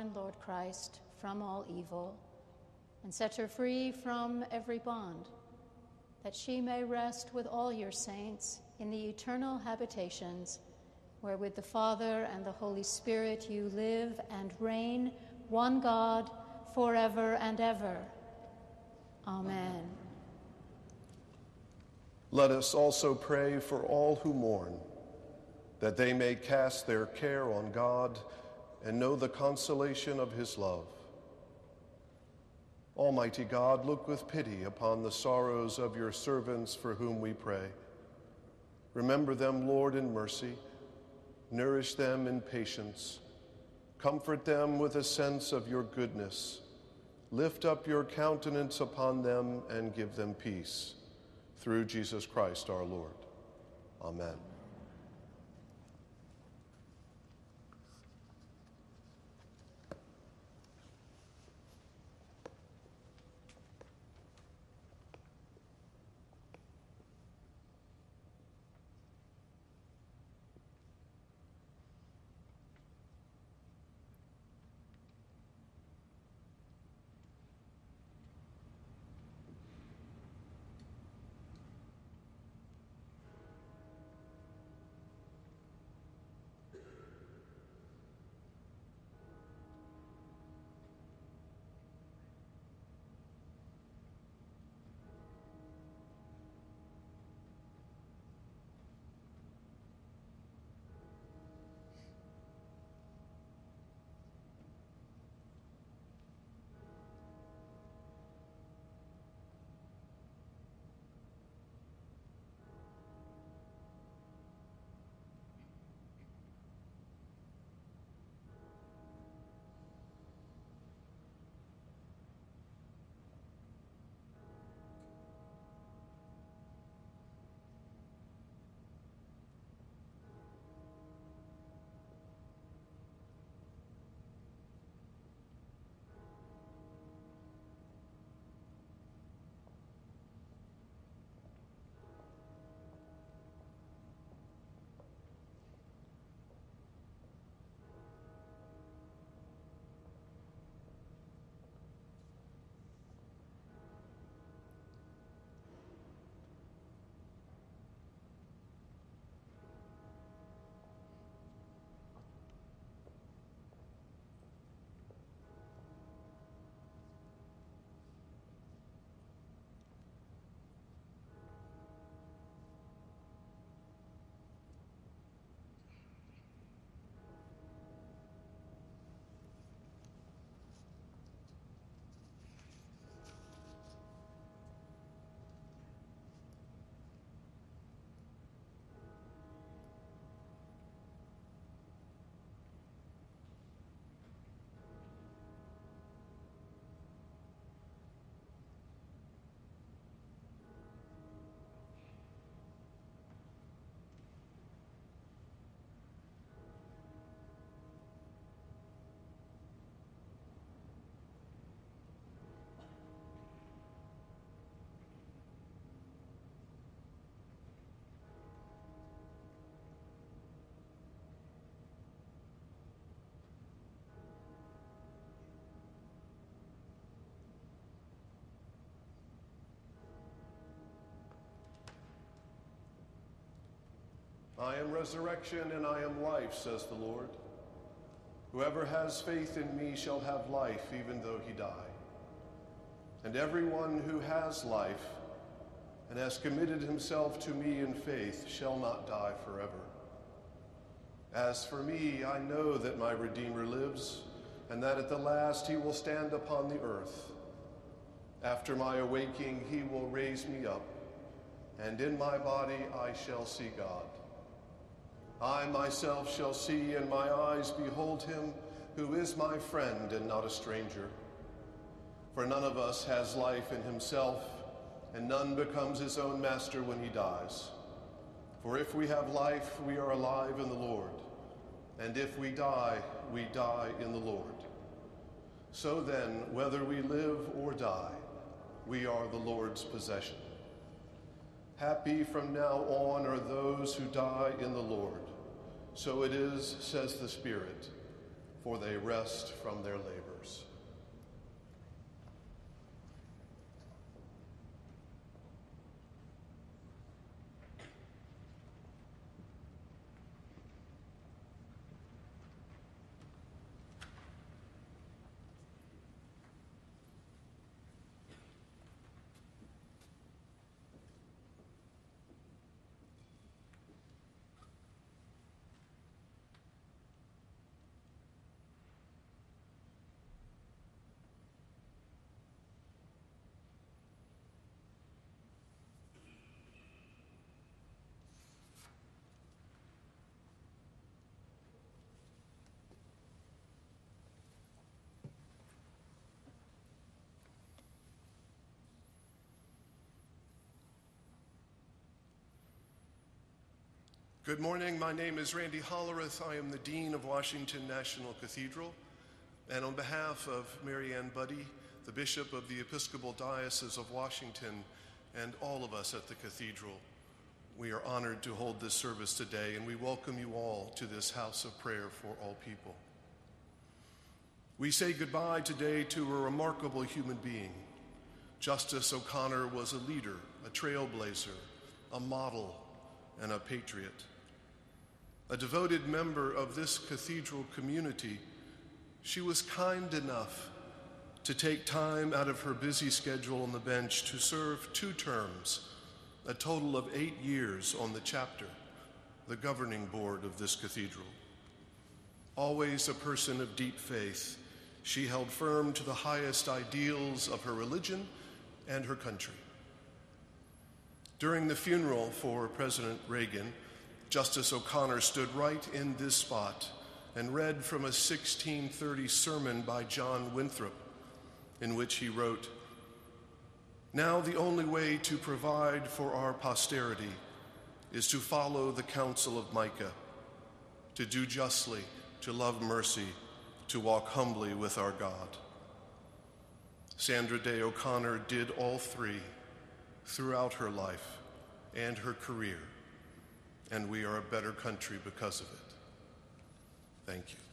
sovereign Lord Christ from all evil, and set her free from every bond, that she may rest with all your saints in the eternal habitations, where with the Father and the Holy Spirit you live and reign, one God, forever and ever. Amen. Let us also pray for all who mourn, that they may cast their care on God and know the consolation of his love. Almighty God, look with pity upon the sorrows of your servants for whom we pray. Remember them, Lord, in mercy. Nourish them in patience. Comfort them with a sense of your goodness. Lift up your countenance upon them and give them peace. Through Jesus Christ our Lord. Amen. I am resurrection and I am life, says the Lord. Whoever has faith in me shall have life even though he die. And everyone who has life and has committed himself to me in faith shall not die forever. As for me, I know that my Redeemer lives, and that at the last he will stand upon the earth. After my awaking, he will raise me up, and in my body I shall see God. I myself shall see, and my eyes behold him who is my friend and not a stranger. For none of us has life in himself, and none becomes his own master when he dies. For if we have life, we are alive in the Lord, and if we die, we die in the Lord. So then, whether we live or die, we are the Lord's possession. Happy from now on are those who die in the Lord. So it is, says the Spirit. for they rest from their labors. Good morning. My name is Randy Hollerith. I am the Dean of Washington National Cathedral. And on behalf of Mariann Budde, the Bishop of the Episcopal Diocese of Washington, and all of us at the Cathedral, we are honored to hold this service today, and we welcome you all to this house of prayer for all people. We say goodbye today to a remarkable human being. Justice O'Connor was a leader, a trailblazer, a model, and a patriot. A devoted member of this cathedral community, she was kind enough to take time out of her busy schedule on the bench to serve two terms, a total of eight years on the chapter, the governing board of this cathedral. Always a person of deep faith, she held firm to the highest ideals of her religion and her country. During the funeral for President Reagan, Justice O'Connor stood right in this spot and read from a 1630 sermon by John Winthrop, in which he wrote Now the only way to provide for our posterity is to follow the counsel of Micah, to do justly, to love mercy, to walk humbly with our God. Sandra Day O'Connor did all three throughout her life and her career, and we are a better country because of it. Thank you.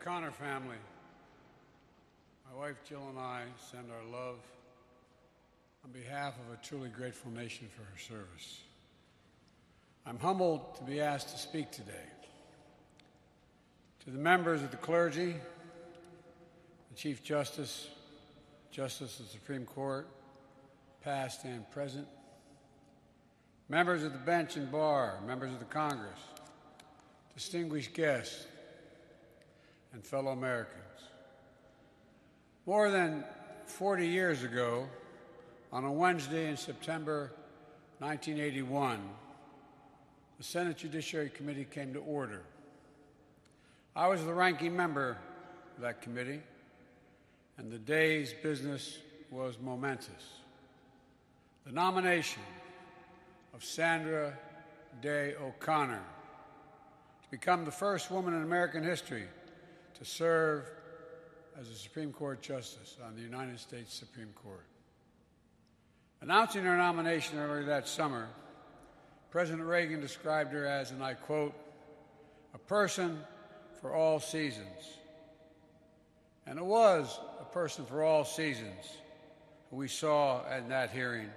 O'Connor family, my wife Jill and I send our love on behalf of a truly grateful nation for her service. I'm humbled to be asked to speak today. To the members of the clergy, the Chief Justice, Justice of the Supreme Court, past and present, members of the bench and bar, members of the Congress, distinguished guests, and fellow Americans. More than 40 years ago, on a Wednesday in September 1981, the Senate Judiciary Committee came to order. I was the ranking member of that committee, and the day's business was momentous. The nomination of Sandra Day O'Connor to become the first woman in American history to serve as a Supreme Court Justice on the United States Supreme Court. Announcing her nomination earlier that summer, President Reagan described her as, and I quote, a person for all seasons. And it was a person for all seasons who we saw at that hearing,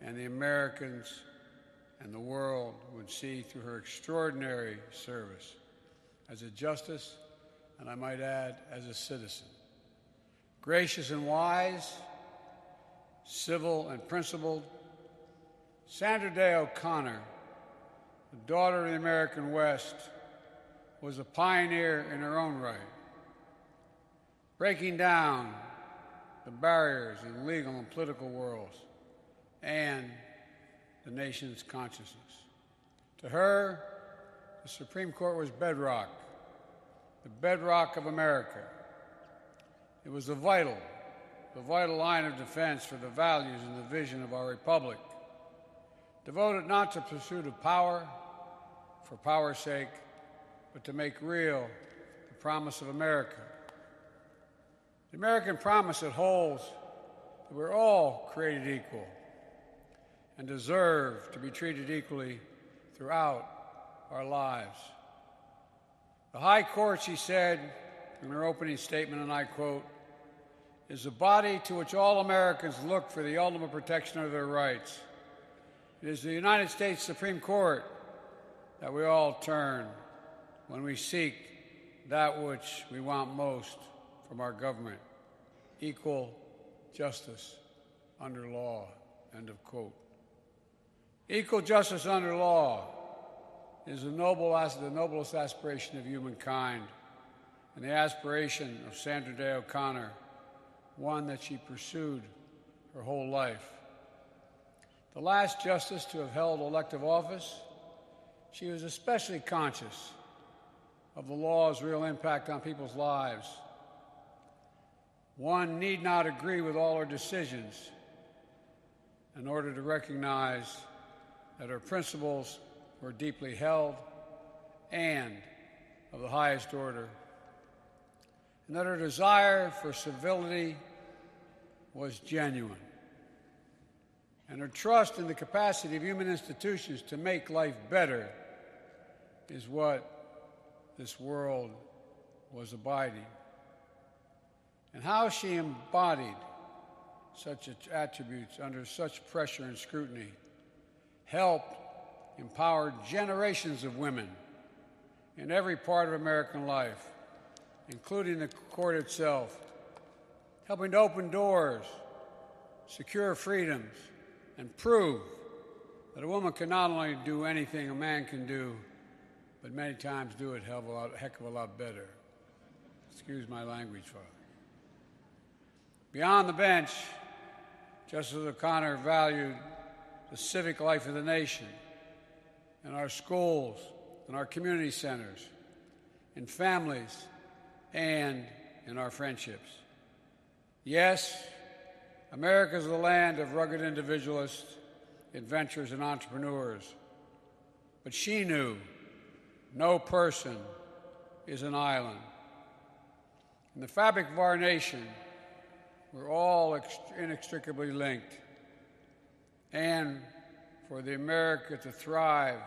and the Americans and the world would see through her extraordinary service as a justice, and I might add, as a citizen. Gracious and wise, civil and principled, Sandra Day O'Connor, the daughter of the American West, was a pioneer in her own right, breaking down the barriers in legal and political worlds and the nation's consciousness. To her, the Supreme Court was bedrock, the bedrock of America. It was the vital, the vital line of defense for the values and the vision of our republic, devoted not to pursuit of power for power's sake, but to make real the promise of America. The American promise that holds that we're all created equal and deserve to be treated equally throughout our lives. The High Court, she said in her opening statement, and I quote, is a body to which all Americans look for the ultimate protection of their rights. It is the United States Supreme Court that we all turn when we seek that which we want most from our government equal justice under law. End of quote. Equal justice under law is the, noble, the noblest aspiration of humankind, and the aspiration of Sandra Day O'Connor, one that she pursued her whole life. The last justice to have held elective office, she was especially conscious of the law's real impact on people's lives. One need not agree with all her decisions in order to recognize that her principles were deeply held and of the highest order, and that her desire for civility was genuine. And her trust in the capacity of human institutions to make life better is what this world was abiding. And how she embodied such attributes under such pressure and scrutiny helped empower generations of women in every part of American life, including the court itself, helping to open doors, secure freedoms, and prove that a woman can not only do anything a man can do, but many times do it hell of a lot, heck of a lot better. Excuse my language, Father. Beyond the bench, Justice O'Connor valued the civic life of the nation in our schools, in our community centers, in families, and in our friendships. Yes, America is the land of rugged individualists, adventurers, and entrepreneurs. But she knew no person is an island. In the fabric of our nation, we're all inextricably linked. And for the America to thrive,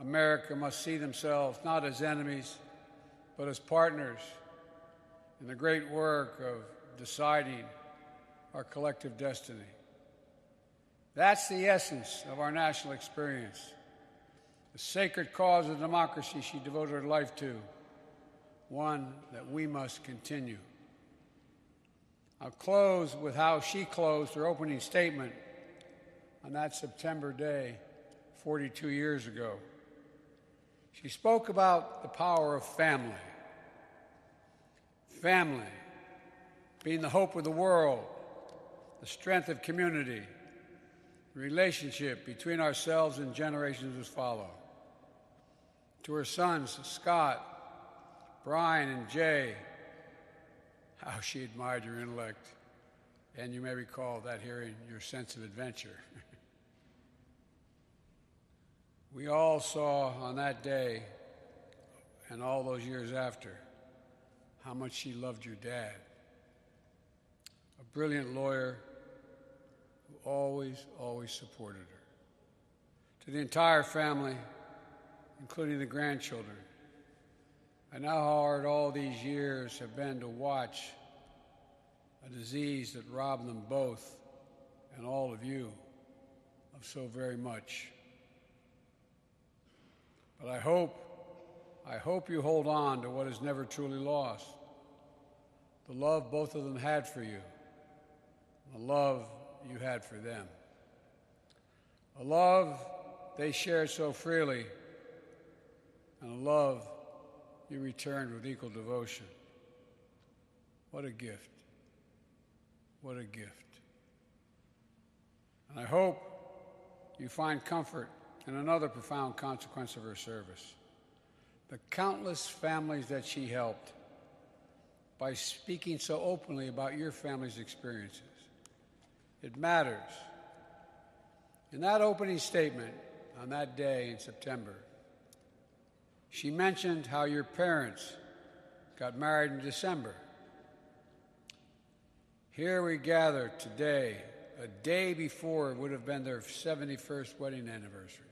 America must see themselves not as enemies, but as partners in the great work of deciding our collective destiny. That's the essence of our national experience. The sacred cause of democracy she devoted her life to, one that we must continue. I'll close with how she closed her opening statement on that September day 42 years ago. She spoke about the power of family. Family being the hope of the world, the strength of community, the relationship between ourselves and generations that follow. To her sons, Scott, Brian, and Jay, how she admired your intellect. And you may recall that hearing your sense of adventure. we all saw on that day and all those years after how much she loved your dad. A brilliant lawyer who always, always supported her. To the entire family, including the grandchildren, know how hard all these years have been to watch a disease that robbed them both and all of you of so very much. But I hope, I hope you hold on to what is never truly lost the love both of them had for you, the love you had for them. A love they shared so freely, and a love you returned with equal devotion. What a gift. What a gift. And I hope you find comfort in another profound consequence of her service the countless families that she helped by speaking so openly about your family's experiences. It matters. In that opening statement on that day in September, she mentioned how your parents got married in December. Here we gather today, a day before it would have been their 71st wedding anniversary.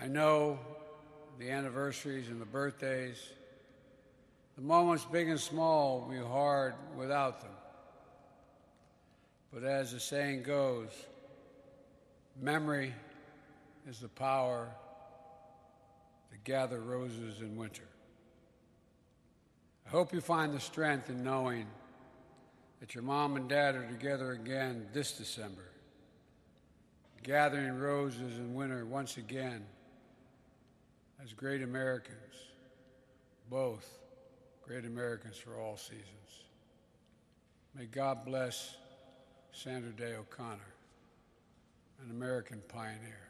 I know the anniversaries and the birthdays, the moments big and small will be hard without them. But as the saying goes, memory is the power to gather roses in winter. I hope you find the strength in knowing that your mom and dad are together again this December, gathering roses in winter once again as great Americans, both great Americans for all seasons. May God bless Sandra Day O'Connor, an American pioneer.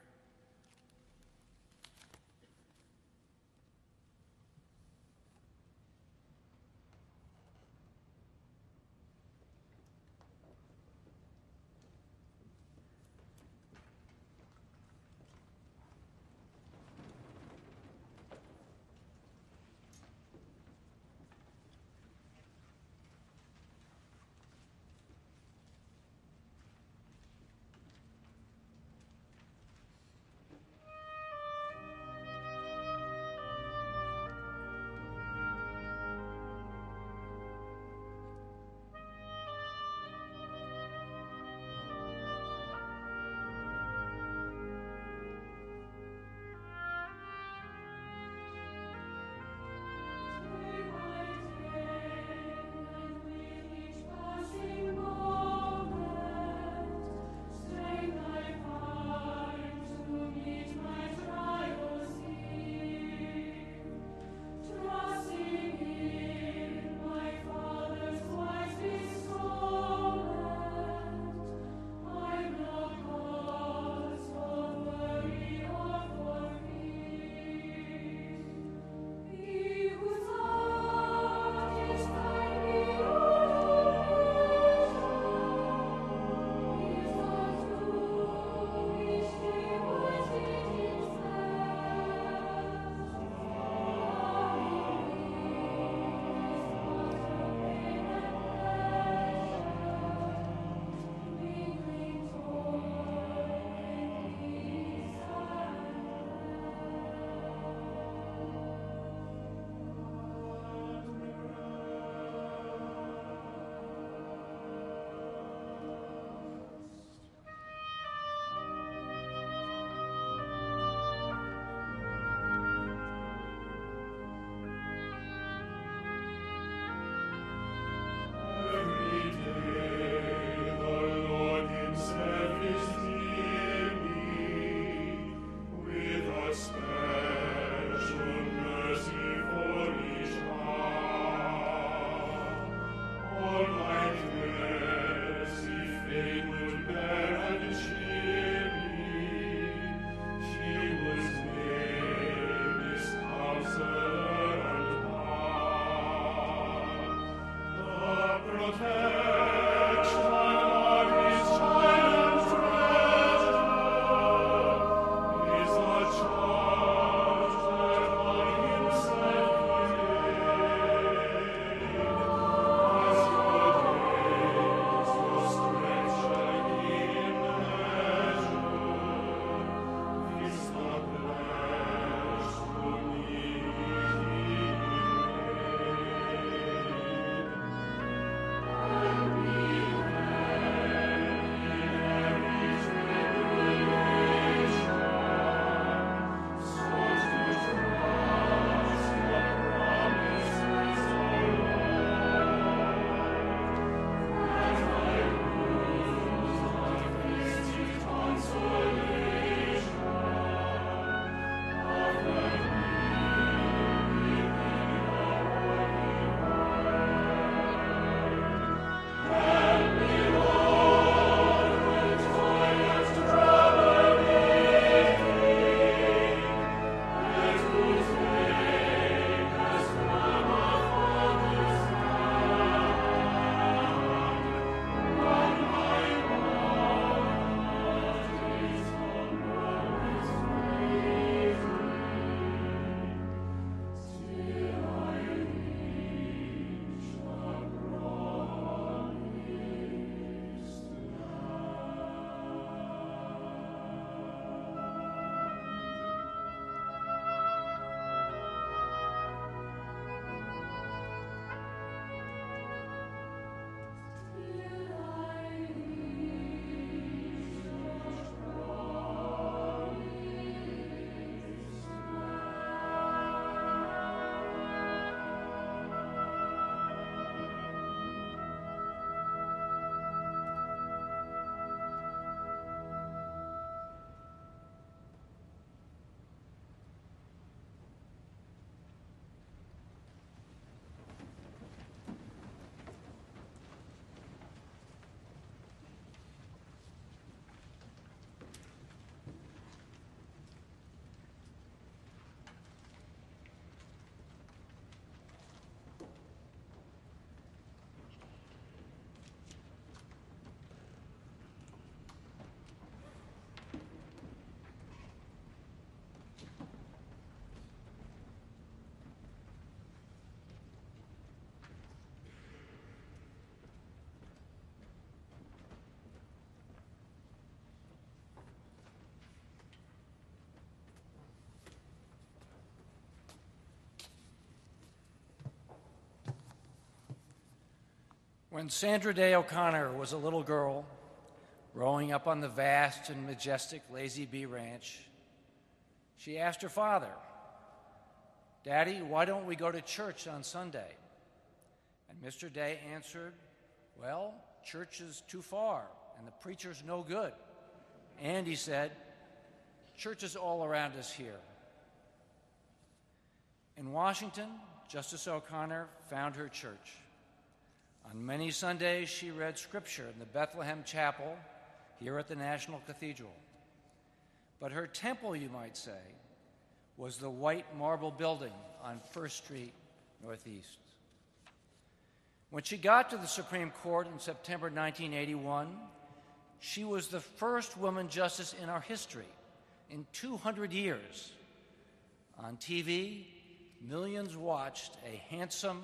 When Sandra Day O'Connor was a little girl, growing up on the vast and majestic Lazy B Ranch, she asked her father, Daddy, why don't we go to church on Sunday? And Mr. Day answered, Well, church is too far, and the preacher's no good. And he said, Church is all around us here. In Washington, Justice O'Connor found her church. On many Sundays, she read scripture in the Bethlehem Chapel here at the National Cathedral. But her temple, you might say, was the white marble building on First Street Northeast. When she got to the Supreme Court in September 1981, she was the first woman justice in our history in 200 years. On TV, millions watched a handsome,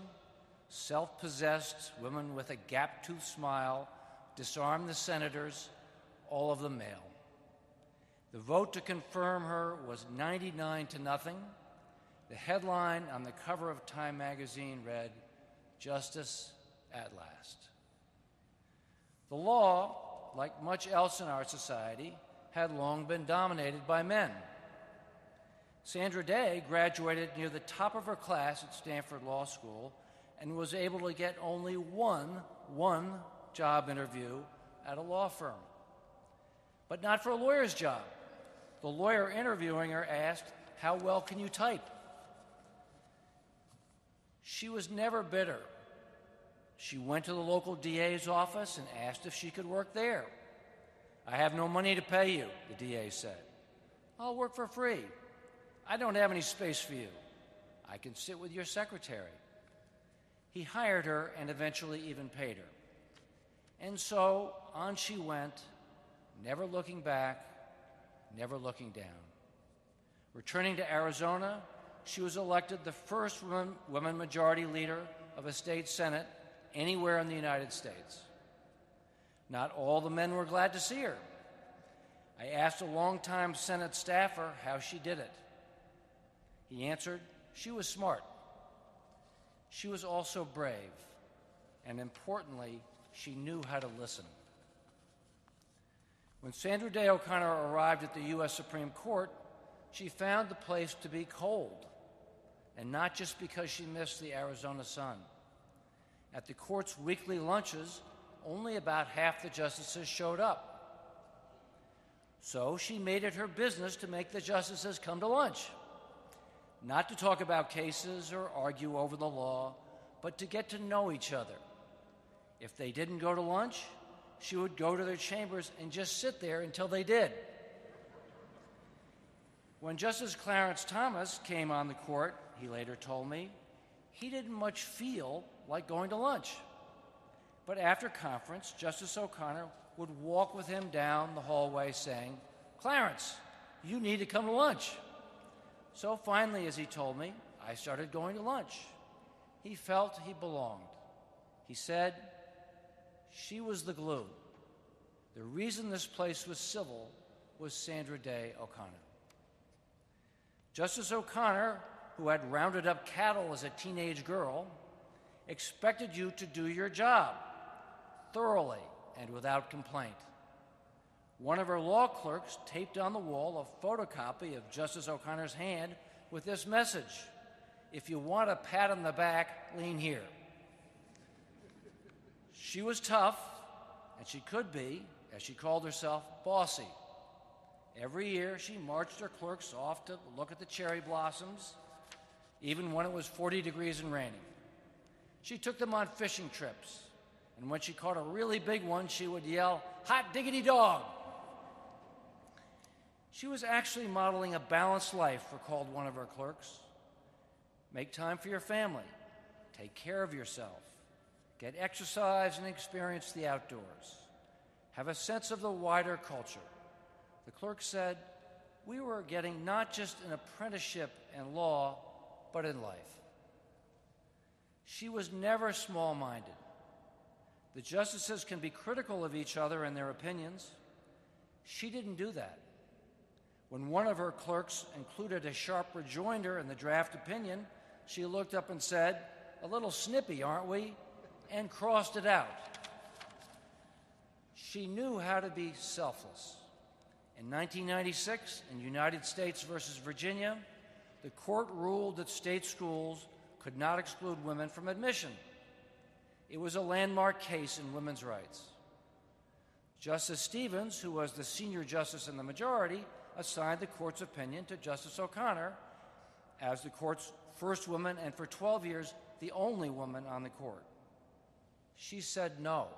self possessed women with a gap toothed smile disarm the senators, all of them male. The vote to confirm her was 99 to nothing. The headline on the cover of Time magazine read, Justice at Last. The law, like much else in our society, had long been dominated by men. Sandra Day graduated near the top of her class at Stanford Law School and was able to get only one, one job interview at a law firm. But not for a lawyer's job. The lawyer interviewing her asked, How well can you type? She was never bitter. She went to the local DA's office and asked if she could work there. I have no money to pay you, the DA said. I'll work for free. I don't have any space for you. I can sit with your secretary. He hired her and eventually even paid her. And so on she went, never looking back, never looking down. Returning to Arizona, she was elected the first woman, woman majority leader of a state senate anywhere in the United States. Not all the men were glad to see her. I asked a longtime Senate staffer how she did it. He answered, she was smart. She was also brave, and importantly, she knew how to listen. When Sandra Day O'Connor arrived at the U.S. Supreme Court, she found the place to be cold, and not just because she missed the Arizona sun. At the court's weekly lunches, only about half the justices showed up. So she made it her business to make the justices come to lunch. Not to talk about cases or argue over the law, but to get to know each other. If they didn't go to lunch, she would go to their chambers and just sit there until they did. When Justice Clarence Thomas came on the court, he later told me, he didn't much feel like going to lunch. But after conference, Justice O'Connor would walk with him down the hallway saying, Clarence, you need to come to lunch. So finally, as he told me, I started going to lunch. He felt he belonged. He said, She was the glue. The reason this place was civil was Sandra Day O'Connor. Justice O'Connor, who had rounded up cattle as a teenage girl, expected you to do your job thoroughly and without complaint. One of her law clerks taped on the wall a photocopy of Justice O'Connor's hand with this message If you want a pat on the back, lean here. She was tough, and she could be, as she called herself, bossy. Every year, she marched her clerks off to look at the cherry blossoms, even when it was 40 degrees and raining. She took them on fishing trips, and when she caught a really big one, she would yell, Hot diggity dog! She was actually modeling a balanced life, recalled one of her clerks. Make time for your family, take care of yourself, get exercise and experience the outdoors, have a sense of the wider culture. The clerk said, We were getting not just an apprenticeship in law, but in life. She was never small minded. The justices can be critical of each other and their opinions. She didn't do that. When one of her clerks included a sharp rejoinder in the draft opinion, she looked up and said, A little snippy, aren't we? and crossed it out. She knew how to be selfless. In 1996, in United States versus Virginia, the court ruled that state schools could not exclude women from admission. It was a landmark case in women's rights. Justice Stevens, who was the senior justice in the majority, assigned the court's opinion to Justice O'Connor as the court's first woman and for 12 years the only woman on the court. She said no.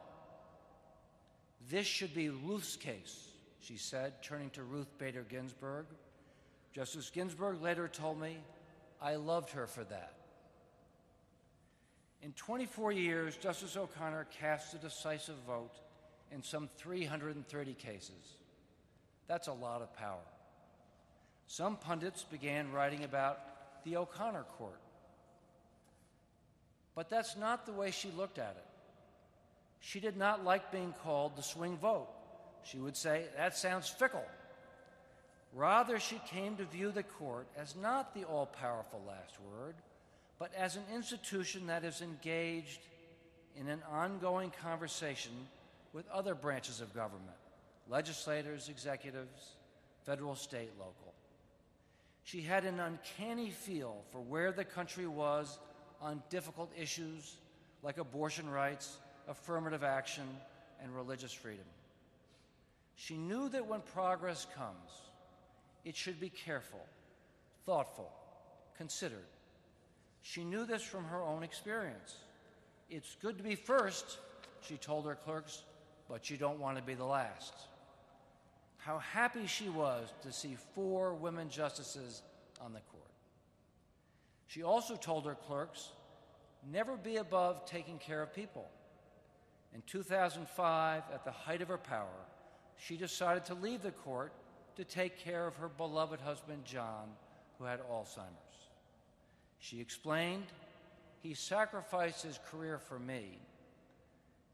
This should be Ruth's case, she said, turning to Ruth Bader Ginsburg. Justice Ginsburg later told me, I loved her for that. In 24 years, Justice O'Connor cast a decisive vote in some 330 cases. That's a lot of power. Some pundits began writing about the O'Connor court. But that's not the way she looked at it. She did not like being called the swing vote. She would say, that sounds fickle. Rather, she came to view the court as not the all powerful last word, but as an institution that is engaged in an ongoing conversation with other branches of government legislators, executives, federal, state, local. She had an uncanny feel for where the country was on difficult issues like abortion rights, affirmative action, and religious freedom. She knew that when progress comes, it should be careful, thoughtful, considered. She knew this from her own experience. It's good to be first, she told her clerks, but you don't want to be the last. How happy she was to see four women justices on the court. She also told her clerks never be above taking care of people. In 2005, at the height of her power, she decided to leave the court to take care of her beloved husband, John, who had Alzheimer's. She explained, He sacrificed his career for me.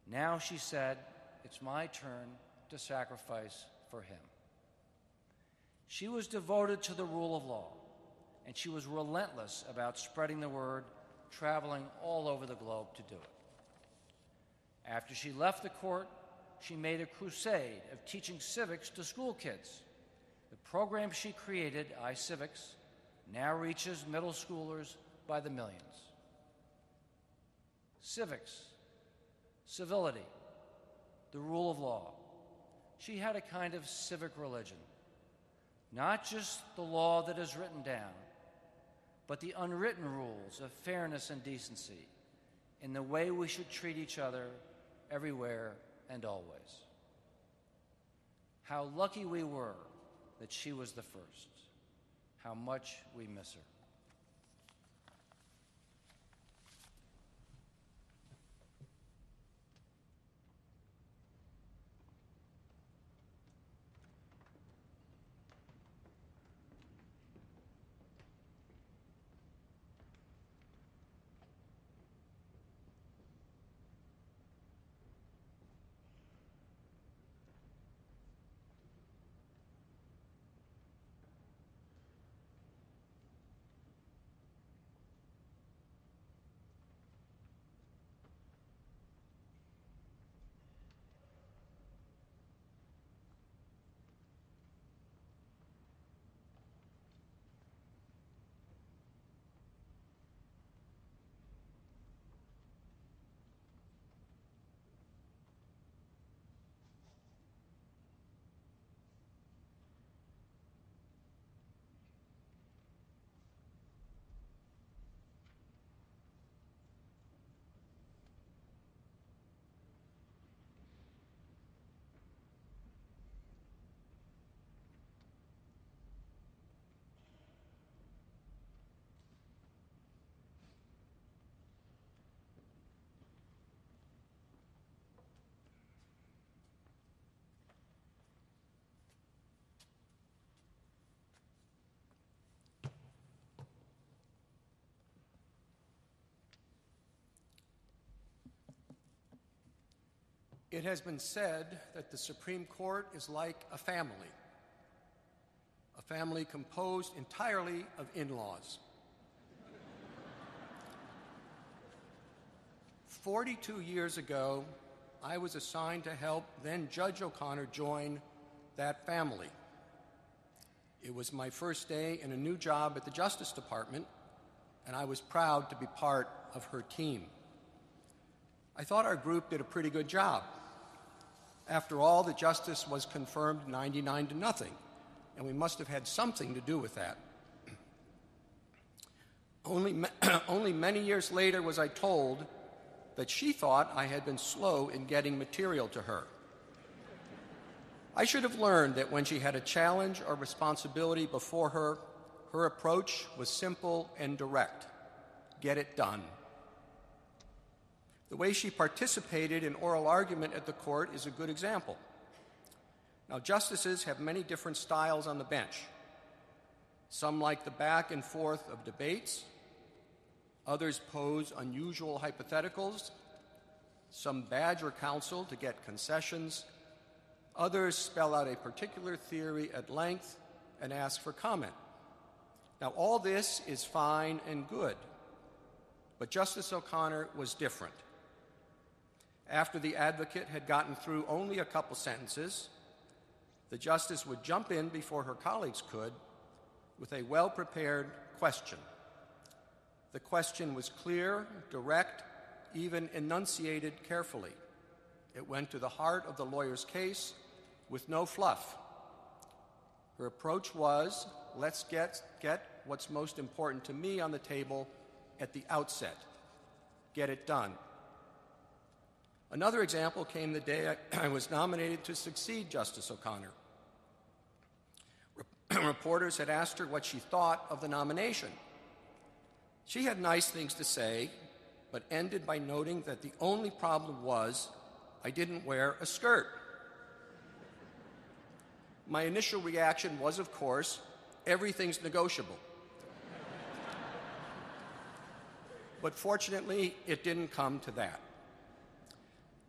Now, she said, it's my turn to sacrifice for him. She was devoted to the rule of law, and she was relentless about spreading the word, traveling all over the globe to do it. After she left the court, she made a crusade of teaching civics to school kids. The program she created, iCivics, now reaches middle schoolers by the millions. Civics, civility, the rule of law. She had a kind of civic religion. Not just the law that is written down, but the unwritten rules of fairness and decency in the way we should treat each other everywhere and always. How lucky we were that she was the first. How much we miss her. It has been said that the Supreme Court is like a family, a family composed entirely of in laws. 42 years ago, I was assigned to help then Judge O'Connor join that family. It was my first day in a new job at the Justice Department, and I was proud to be part of her team. I thought our group did a pretty good job. After all, the justice was confirmed 99 to nothing, and we must have had something to do with that. Only, only many years later was I told that she thought I had been slow in getting material to her. I should have learned that when she had a challenge or responsibility before her, her approach was simple and direct get it done. The way she participated in oral argument at the court is a good example. Now, justices have many different styles on the bench. Some like the back and forth of debates, others pose unusual hypotheticals, some badger counsel to get concessions, others spell out a particular theory at length and ask for comment. Now, all this is fine and good, but Justice O'Connor was different after the advocate had gotten through only a couple sentences, the justice would jump in before her colleagues could with a well prepared question. The question was clear, direct, even enunciated carefully. It went to the heart of the lawyer's case with no fluff. Her approach was let's get, get what's most important to me on the table at the outset, get it done. Another example came the day I, was nominated to succeed Justice O'Connor. Reporters had asked her what she thought of the nomination. She had nice things to say, but ended by noting that the only problem was I didn't wear a skirt. My initial reaction was, of course, everything's negotiable. but fortunately, it didn't come to that.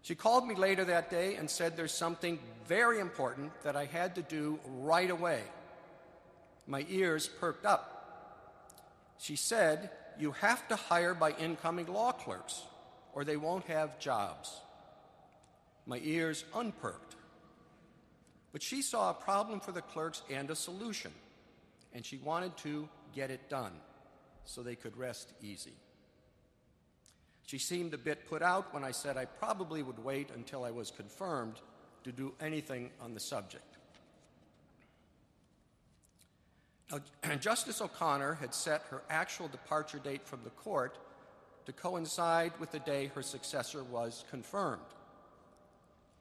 She called me later that day and said there's something very important that I had to do right away. My ears perked up. She said, You have to hire by incoming law clerks, or they won't have jobs. My ears unperked. But she saw a problem for the clerks and a solution, and she wanted to get it done so they could rest easy. She seemed a bit put out when I said I probably would wait until I was confirmed to do anything on the subject. Now, Justice O'Connor had set her actual departure date from the court to coincide with the day her successor was confirmed.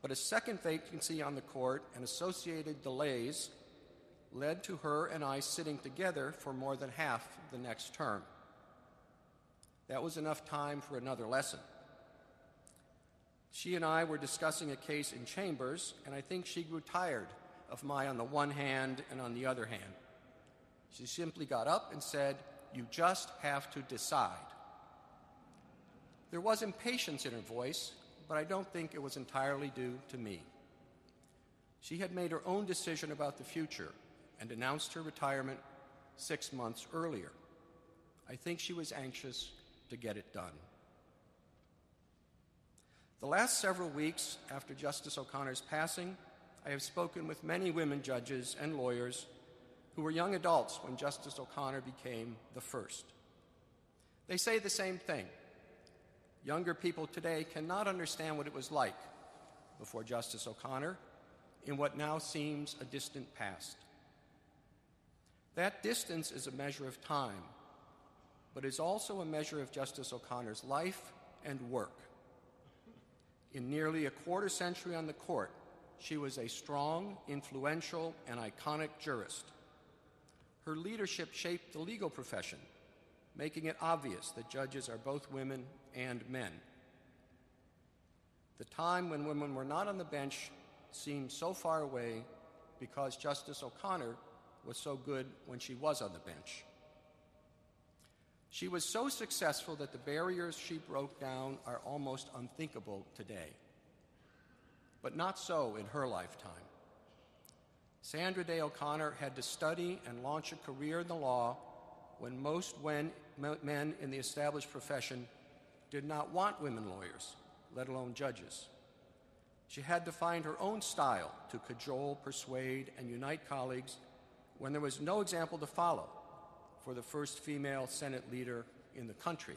But a second vacancy on the court and associated delays led to her and I sitting together for more than half the next term. That was enough time for another lesson. She and I were discussing a case in chambers, and I think she grew tired of my on the one hand and on the other hand. She simply got up and said, You just have to decide. There was impatience in her voice, but I don't think it was entirely due to me. She had made her own decision about the future and announced her retirement six months earlier. I think she was anxious to get it done. The last several weeks after Justice O'Connor's passing, I have spoken with many women judges and lawyers who were young adults when Justice O'Connor became the first. They say the same thing. Younger people today cannot understand what it was like before Justice O'Connor in what now seems a distant past. That distance is a measure of time but is also a measure of Justice O'Connor's life and work. In nearly a quarter century on the court, she was a strong, influential, and iconic jurist. Her leadership shaped the legal profession, making it obvious that judges are both women and men. The time when women were not on the bench seemed so far away because Justice O'Connor was so good when she was on the bench. She was so successful that the barriers she broke down are almost unthinkable today. But not so in her lifetime. Sandra Day O'Connor had to study and launch a career in the law when most men in the established profession did not want women lawyers, let alone judges. She had to find her own style to cajole, persuade, and unite colleagues when there was no example to follow for the first female Senate leader in the country.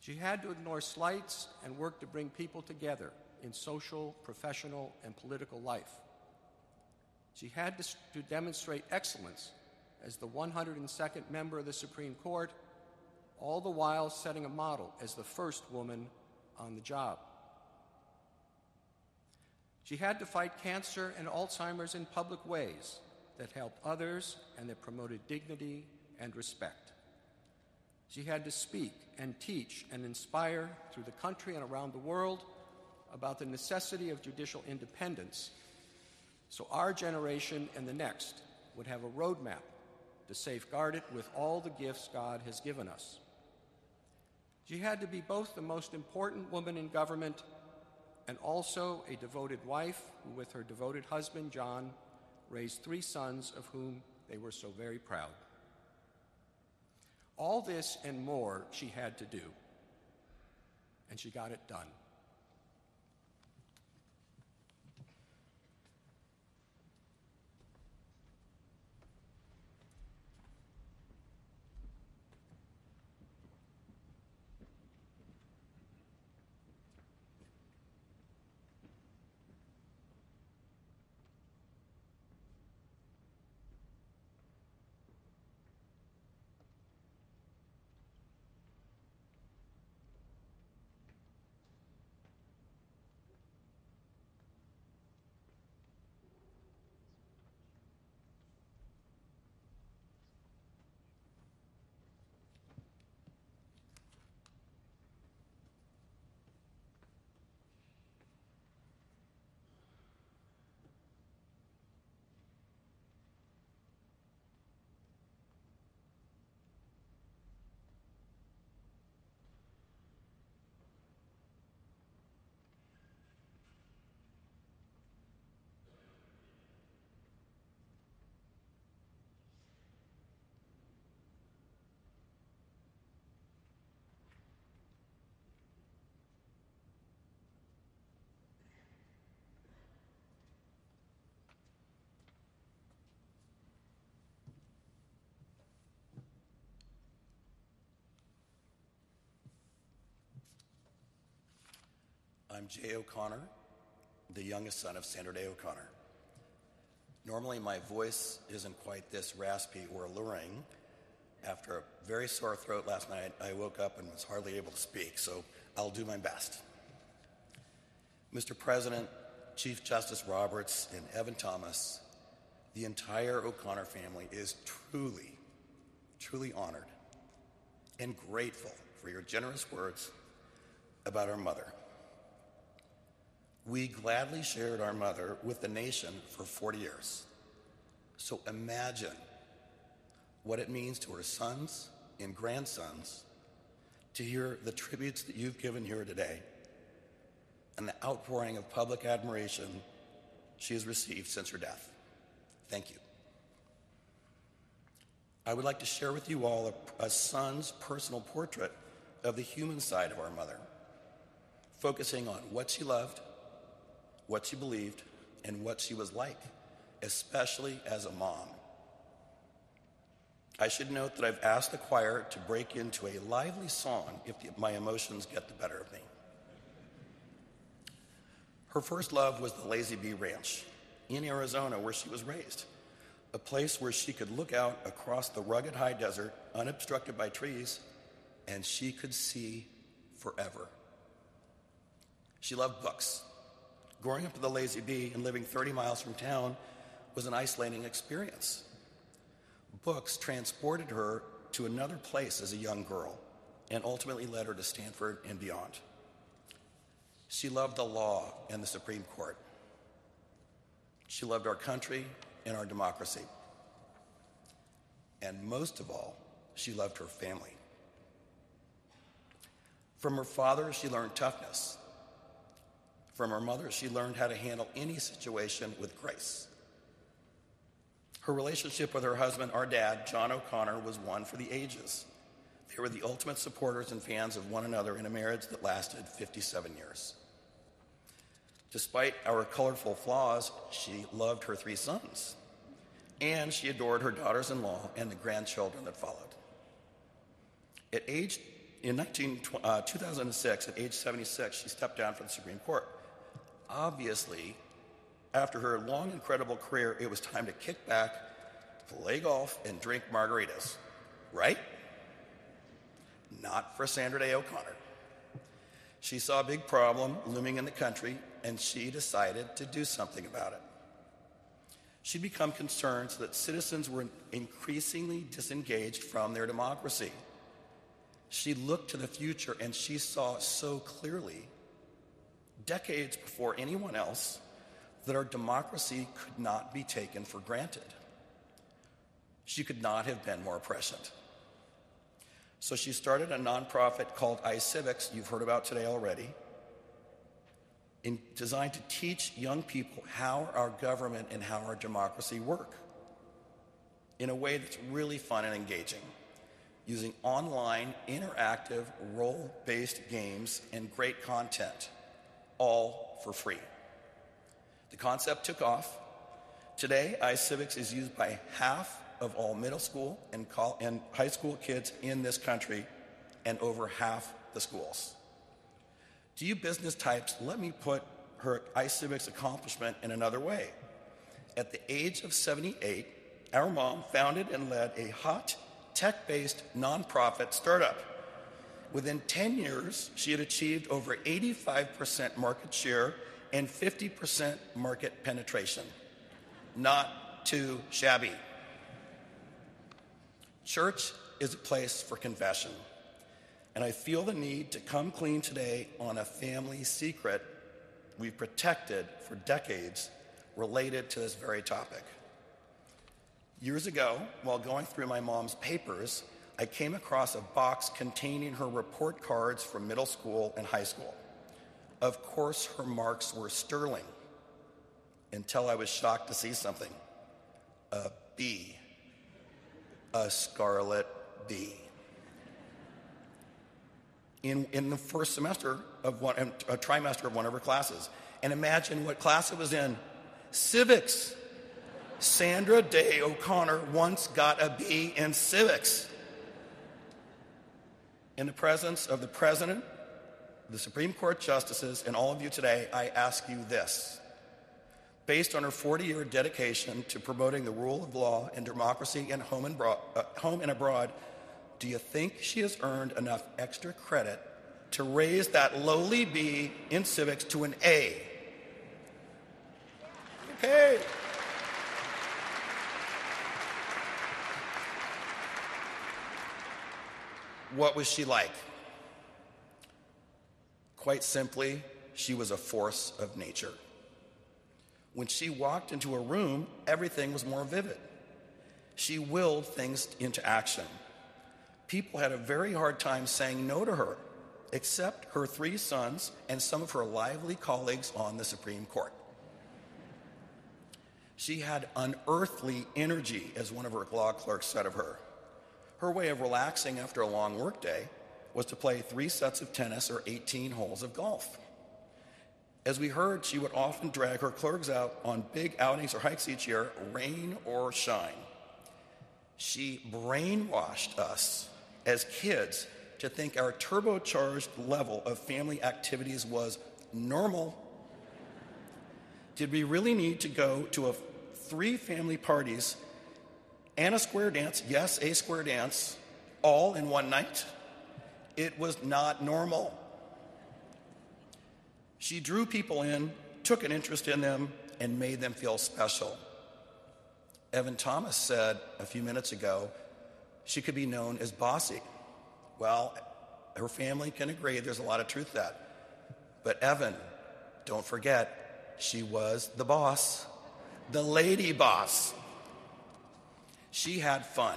She had to ignore slights and work to bring people together in social, professional, and political life. She had to, to demonstrate excellence as the 102nd member of the Supreme Court, all the while setting a model as the first woman on the job. She had to fight cancer and Alzheimer's in public ways that helped others and that promoted dignity and respect. She had to speak and teach and inspire through the country and around the world about the necessity of judicial independence so our generation and the next would have a roadmap to safeguard it with all the gifts God has given us. She had to be both the most important woman in government and also a devoted wife who, with her devoted husband, John, raised three sons of whom they were so very proud. All this and more she had to do, and she got it done. I'm Jay O'Connor, the youngest son of Sandra Day O'Connor. Normally, my voice isn't quite this raspy or alluring. After a very sore throat last night, I woke up and was hardly able to speak, so I'll do my best. Mr. President, Chief Justice Roberts, and Evan Thomas, the entire O'Connor family is truly, truly honored and grateful for your generous words about our mother. We gladly shared our mother with the nation for 40 years. So imagine what it means to her sons and grandsons to hear the tributes that you've given here today and the outpouring of public admiration she has received since her death. Thank you. I would like to share with you all a, a son's personal portrait of the human side of our mother, focusing on what she loved what she believed, and what she was like, especially as a mom. I should note that I've asked the choir to break into a lively song if the, my emotions get the better of me. Her first love was the Lazy B Ranch in Arizona, where she was raised, a place where she could look out across the rugged high desert, unobstructed by trees, and she could see forever. She loved books Growing up with a Lazy B and living 30 miles from town was an isolating experience. Books transported her to another place as a young girl and ultimately led her to Stanford and beyond. She loved the law and the Supreme Court. She loved our country and our democracy. And most of all, she loved her family. From her father, she learned toughness from her mother, she learned how to handle any situation with grace. Her relationship with her husband, our dad, John O'Connor, was one for the ages. They were the ultimate supporters and fans of one another in a marriage that lasted 57 years. Despite our colorful flaws, she loved her three sons, and she adored her daughters in law and the grandchildren that followed. At age, in 19, uh, 2006, at age 76, she stepped down from the Supreme Court. Obviously, after her long, incredible career, it was time to kick back, play golf, and drink margaritas. Right? Not for Sandra Day O'Connor. She saw a big problem looming in the country, and she decided to do something about it. She'd become concerned that citizens were increasingly disengaged from their democracy. She looked to the future and she saw so clearly, decades before anyone else, that our democracy could not be taken for granted. She could not have been more prescient. So she started a nonprofit called iCivics, you've heard about today already, in, designed to teach young people how our government and how our democracy work in a way that's really fun and engaging, using online, interactive, role based games and great content, all for free. The concept took off. Today, iCivics is used by half of all middle school and, and high school kids in this country and over half the schools. To you business types, let me put her iCivics accomplishment in another way. At the age of 78, our mom founded and led a hot, tech based nonprofit startup. Within 10 years, she had achieved over 85% market share and 50% market penetration. Not too shabby. Church is a place for confession, and I feel the need to come clean today on a family secret we've protected for decades related to this very topic. Years ago, while going through my mom's papers, I came across a box containing her report cards from middle school and high school. Of course, her marks were sterling until I was shocked to see something a B a scarlet bee. In, in the first semester of one, a trimester of one of her classes. And imagine what class it was in civics. Sandra Day O'Connor once got a B in civics. In the presence of the President, the Supreme Court justices, and all of you today, I ask you this based on her 40 year dedication to promoting the rule of law and democracy in home and, bro- uh, home and abroad, do you think she has earned enough extra credit to raise that lowly B in civics to an A? Okay. What was she like? Quite simply, she was a force of nature. When she walked into a room, everything was more vivid. She willed things into action. People had a very hard time saying no to her, except her three sons and some of her lively colleagues on the Supreme Court. She had unearthly energy, as one of her law clerks said of her. Her way of relaxing after a long workday was to play three sets of tennis or 18 holes of golf. As we heard, she would often drag her clerks out on big outings or hikes each year, rain or shine. She brainwashed us as kids to think our turbocharged level of family activities was normal. Did we really need to go to a three family parties and a square dance, yes, a square dance, all in one night? It was not normal. She drew people in, took an interest in them, and made them feel special. Evan Thomas said a few minutes ago she could be known as bossy. Well, her family can agree there's a lot of truth to that. But Evan, don't forget, she was the boss, the lady boss. She had fun.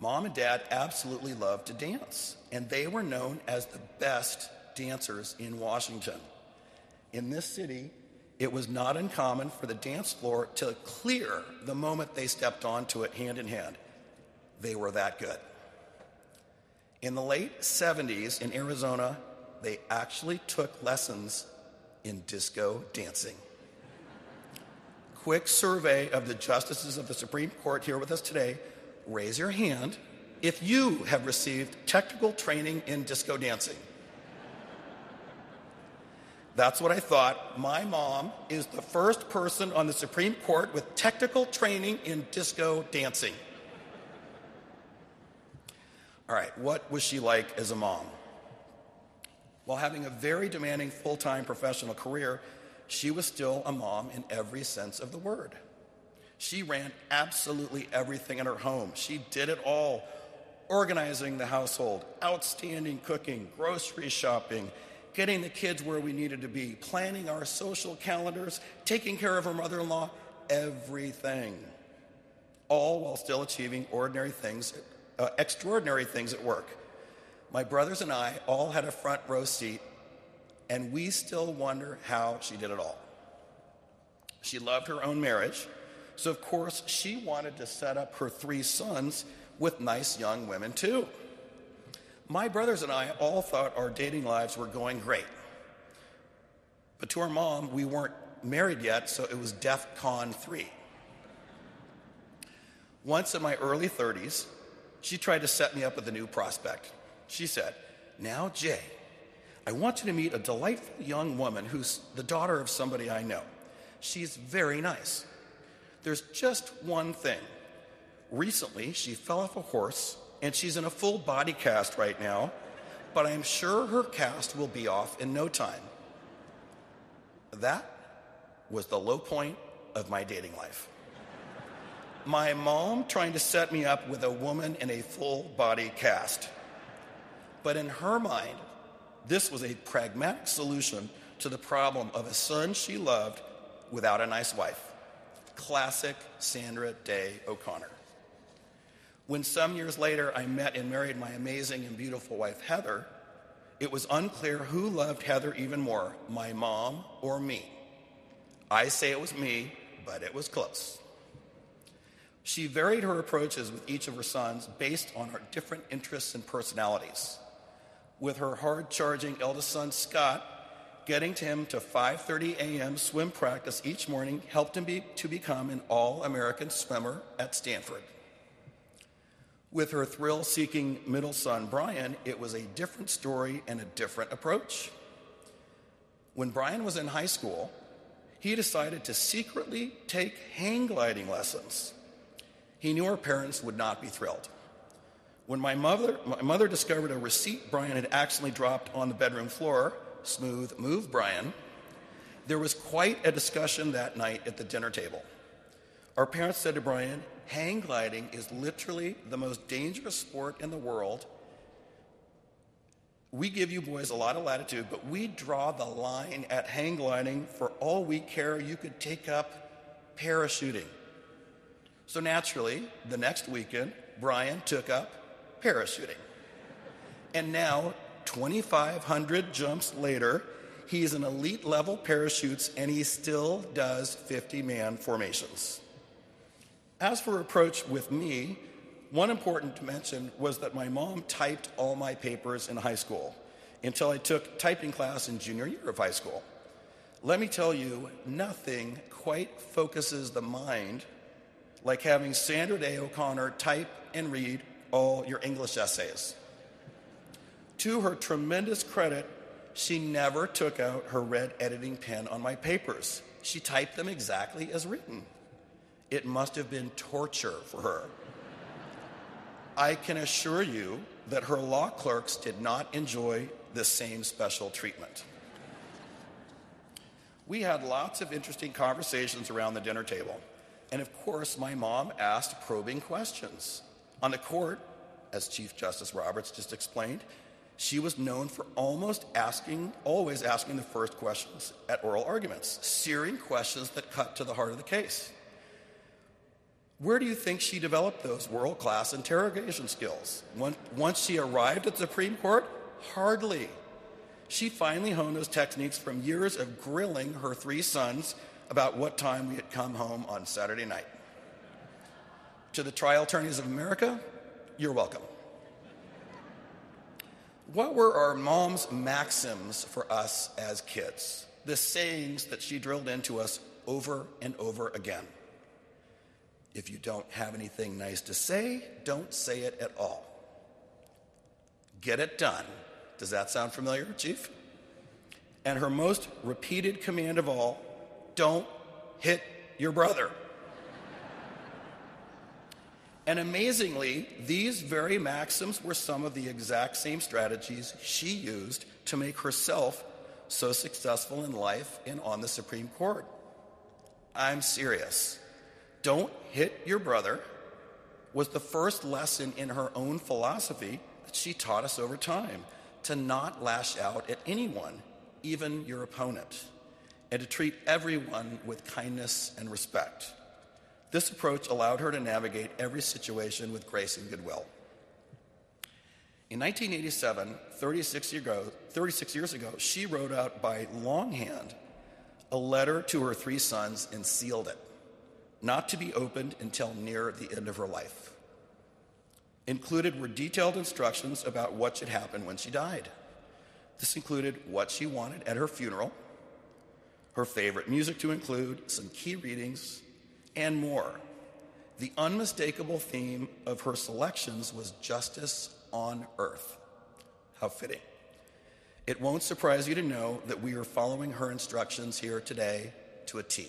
Mom and dad absolutely loved to dance, and they were known as the best dancers in Washington. In this city, it was not uncommon for the dance floor to clear the moment they stepped onto it hand in hand. They were that good. In the late 70s in Arizona, they actually took lessons in disco dancing. Quick survey of the justices of the Supreme Court here with us today. Raise your hand if you have received technical training in disco dancing. That's what I thought. My mom is the first person on the Supreme Court with technical training in disco dancing. All right, what was she like as a mom? While having a very demanding full time professional career, she was still a mom in every sense of the word. She ran absolutely everything in her home. She did it all organizing the household, outstanding cooking, grocery shopping, getting the kids where we needed to be, planning our social calendars, taking care of her mother in law, everything. All while still achieving ordinary things, uh, extraordinary things at work. My brothers and I all had a front row seat, and we still wonder how she did it all. She loved her own marriage, so of course she wanted to set up her three sons with nice young women too. My brothers and I all thought our dating lives were going great. But to our mom, we weren't married yet, so it was DEF CON 3. Once in my early 30s, she tried to set me up with a new prospect. She said, Now, Jay, I want you to meet a delightful young woman who's the daughter of somebody I know. She's very nice. There's just one thing. Recently, she fell off a horse and she's in a full body cast right now, but I'm sure her cast will be off in no time. That was the low point of my dating life. My mom trying to set me up with a woman in a full body cast. But in her mind, this was a pragmatic solution to the problem of a son she loved without a nice wife. Classic Sandra Day O'Connor. When some years later I met and married my amazing and beautiful wife, Heather, it was unclear who loved Heather even more, my mom or me. I say it was me, but it was close. She varied her approaches with each of her sons based on her different interests and personalities. With her hard-charging eldest son Scott, getting to him to 5:30 a.m. swim practice each morning helped him be, to become an all-American swimmer at Stanford. With her thrill seeking middle son, Brian, it was a different story and a different approach. When Brian was in high school, he decided to secretly take hang gliding lessons. He knew her parents would not be thrilled. When my mother, my mother discovered a receipt Brian had accidentally dropped on the bedroom floor, smooth move, Brian, there was quite a discussion that night at the dinner table. Our parents said to Brian, hang gliding is literally the most dangerous sport in the world. We give you boys a lot of latitude, but we draw the line at hang gliding. For all we care, you could take up parachuting. So naturally, the next weekend, Brian took up parachuting. And now, 2,500 jumps later, he's an elite level parachutes and he still does 50 man formations. As for approach with me, one important mention was that my mom typed all my papers in high school until I took typing class in junior year of high school. Let me tell you, nothing quite focuses the mind like having Sandra Day O'Connor type and read all your English essays. To her tremendous credit, she never took out her red editing pen on my papers. She typed them exactly as written. It must have been torture for her. I can assure you that her law clerks did not enjoy the same special treatment. We had lots of interesting conversations around the dinner table. And of course, my mom asked probing questions. On the court, as Chief Justice Roberts just explained, she was known for almost asking, always asking the first questions at oral arguments, searing questions that cut to the heart of the case. Where do you think she developed those world class interrogation skills? Once she arrived at the Supreme Court? Hardly. She finally honed those techniques from years of grilling her three sons about what time we had come home on Saturday night. To the trial attorneys of America, you're welcome. What were our mom's maxims for us as kids? The sayings that she drilled into us over and over again. If you don't have anything nice to say, don't say it at all. Get it done. Does that sound familiar, Chief? And her most repeated command of all don't hit your brother. And amazingly, these very maxims were some of the exact same strategies she used to make herself so successful in life and on the Supreme Court. I'm serious. Don't hit your brother was the first lesson in her own philosophy that she taught us over time to not lash out at anyone, even your opponent, and to treat everyone with kindness and respect. This approach allowed her to navigate every situation with grace and goodwill. In 1987, 36, year ago, 36 years ago, she wrote out by longhand a letter to her three sons and sealed it, not to be opened until near the end of her life. Included were detailed instructions about what should happen when she died. This included what she wanted at her funeral, her favorite music to include, some key readings, and more. The unmistakable theme of her selections was justice on earth. How fitting. It won't surprise you to know that we are following her instructions here today to a T.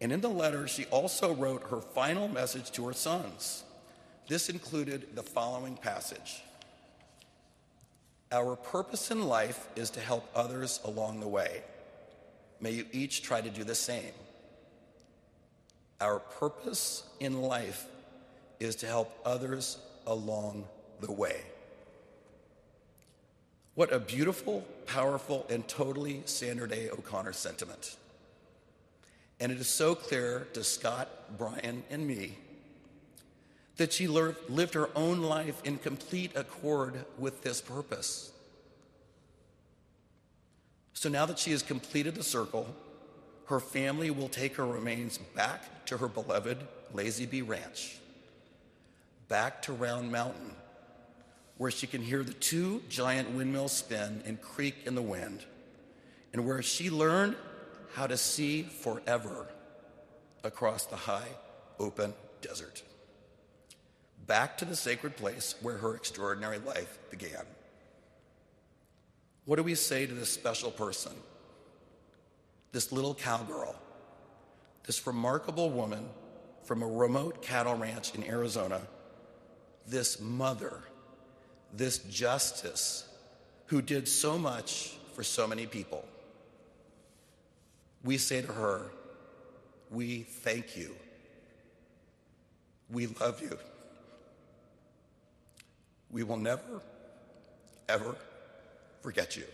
And in the letter, she also wrote her final message to her sons. This included the following passage Our purpose in life is to help others along the way. May you each try to do the same. Our purpose in life is to help others along the way. What a beautiful, powerful, and totally Sandra Day O'Connor sentiment. And it is so clear to Scott, Brian, and me that she lived her own life in complete accord with this purpose. So now that she has completed the circle, her family will take her remains back to her beloved Lazy B Ranch, back to Round Mountain, where she can hear the two giant windmills spin and creak in the wind, and where she learned how to see forever across the high, open desert. Back to the sacred place where her extraordinary life began. What do we say to this special person? This little cowgirl, this remarkable woman from a remote cattle ranch in Arizona, this mother, this justice who did so much for so many people. We say to her, We thank you. We love you. We will never, ever forget you.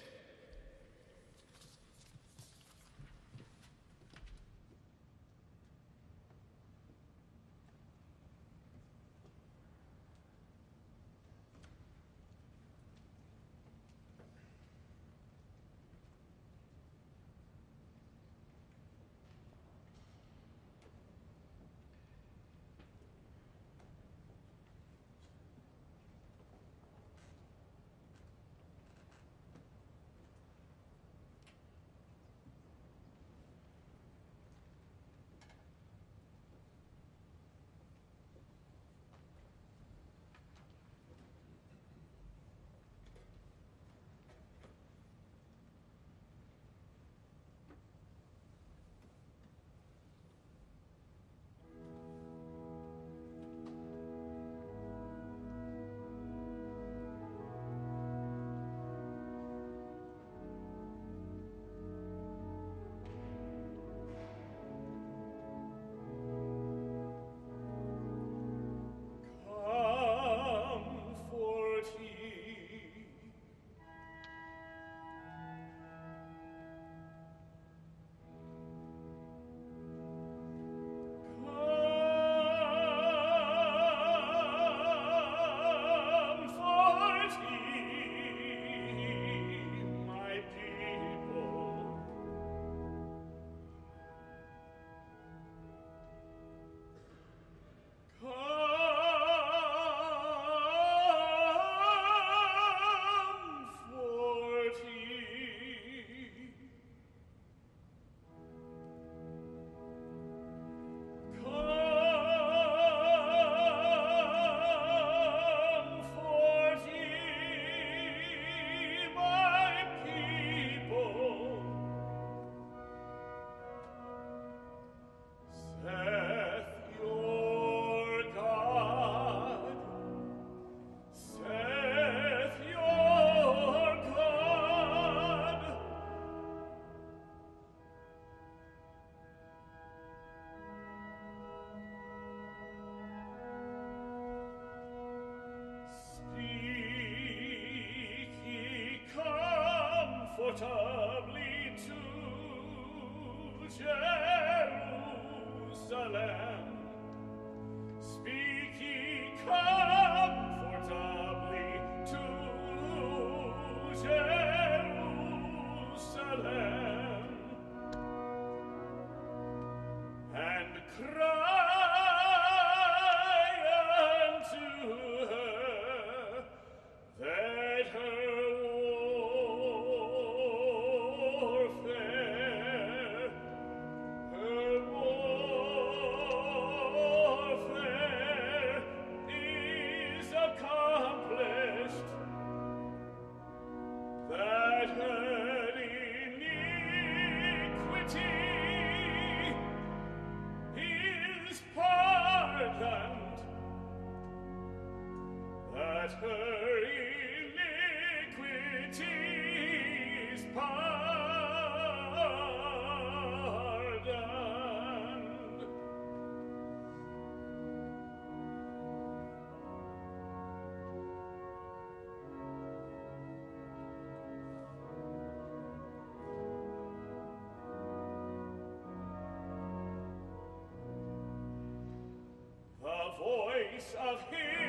Voice of him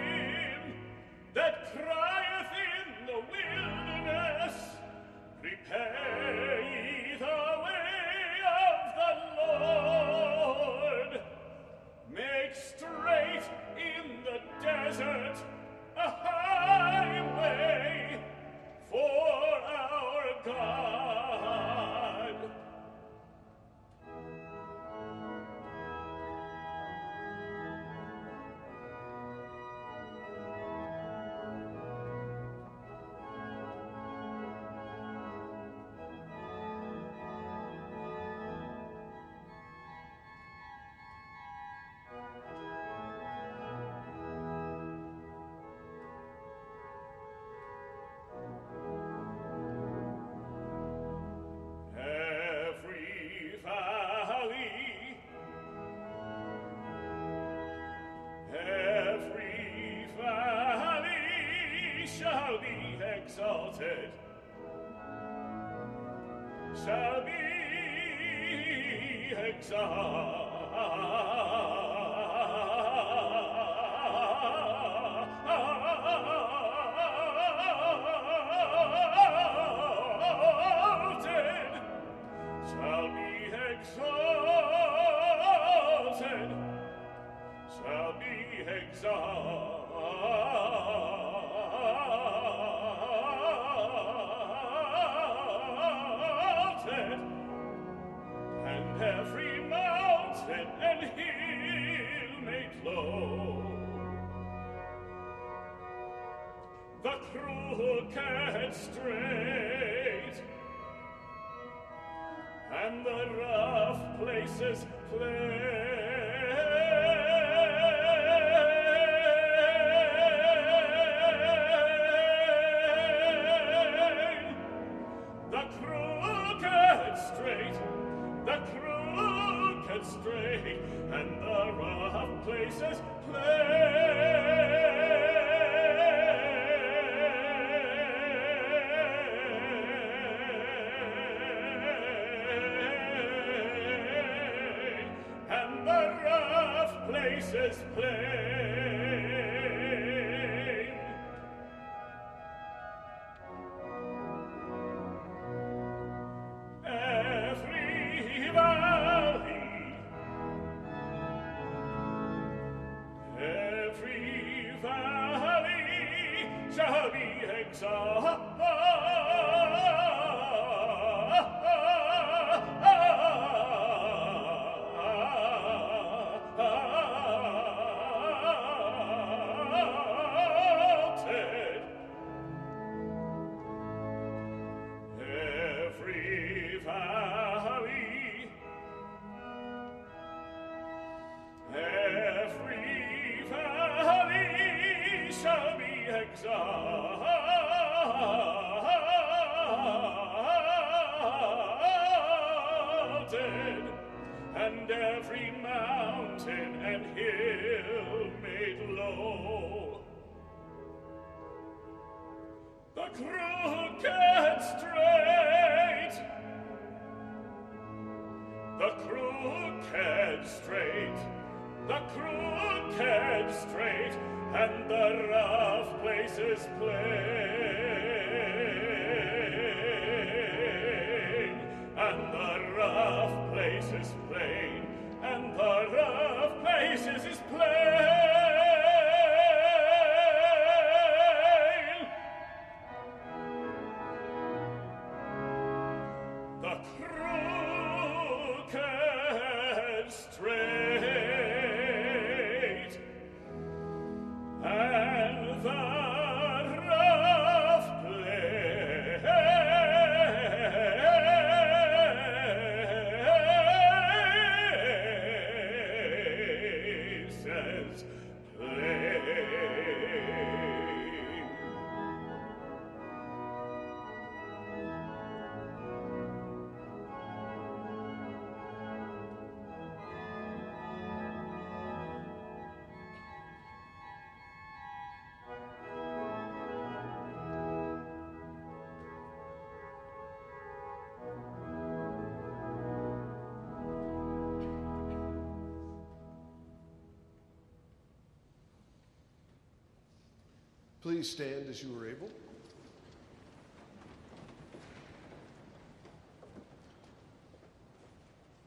Please stand as you are able.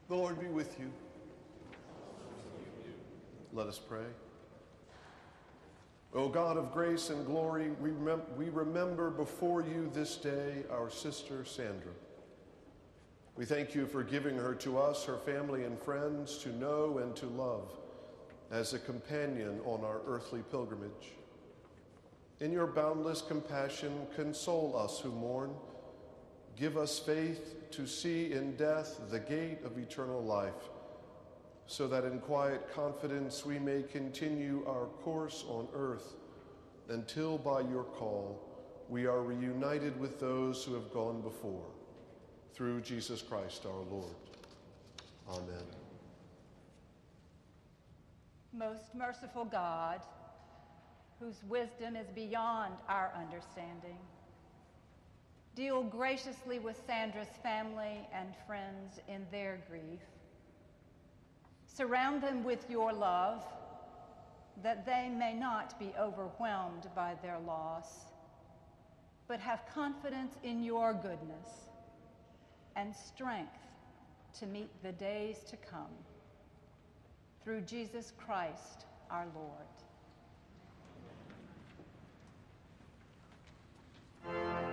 The Lord be with you. Let us pray. O God of grace and glory, we, remem- we remember before you this day our sister Sandra. We thank you for giving her to us, her family and friends, to know and to love as a companion on our earthly pilgrimage. In your boundless compassion, console us who mourn. Give us faith to see in death the gate of eternal life, so that in quiet confidence we may continue our course on earth until by your call we are reunited with those who have gone before. Through Jesus Christ our Lord. Amen. Most merciful God, whose wisdom is beyond our understanding, deal graciously with Sandra's family and friends in their grief. Surround them with your love, that they may not be overwhelmed by their loss, but have confidence in your goodness and strength to meet the days to come. Through Jesus Christ our Lord. Thank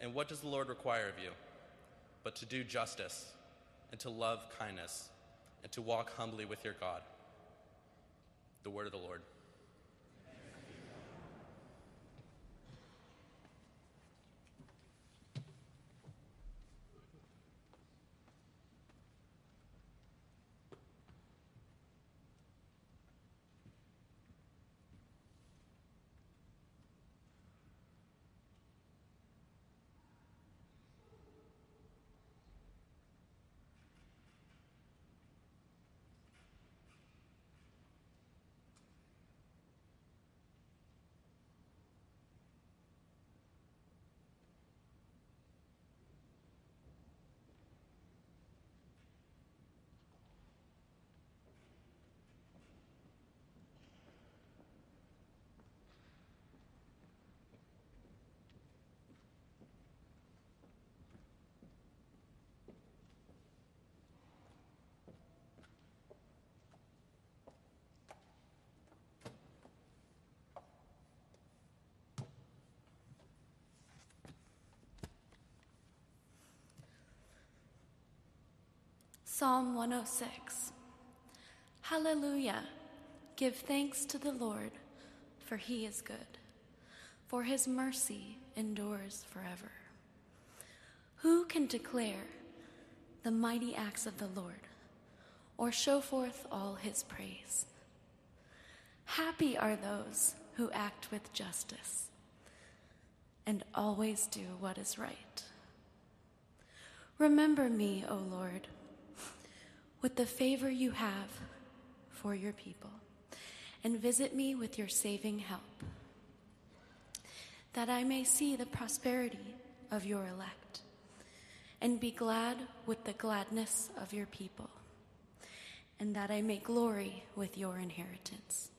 and what does the Lord require of you? But to do justice, and to love kindness, and to walk humbly with your God. The word of the Lord. Psalm 106 Hallelujah! Give thanks to the Lord, for he is good, for his mercy endures forever. Who can declare the mighty acts of the Lord, or show forth all his praise? Happy are those who act with justice and always do what is right. Remember me, O Lord with the favor you have for your people, and visit me with your saving help, that I may see the prosperity of your elect, and be glad with the gladness of your people, and that I may glory with your inheritance.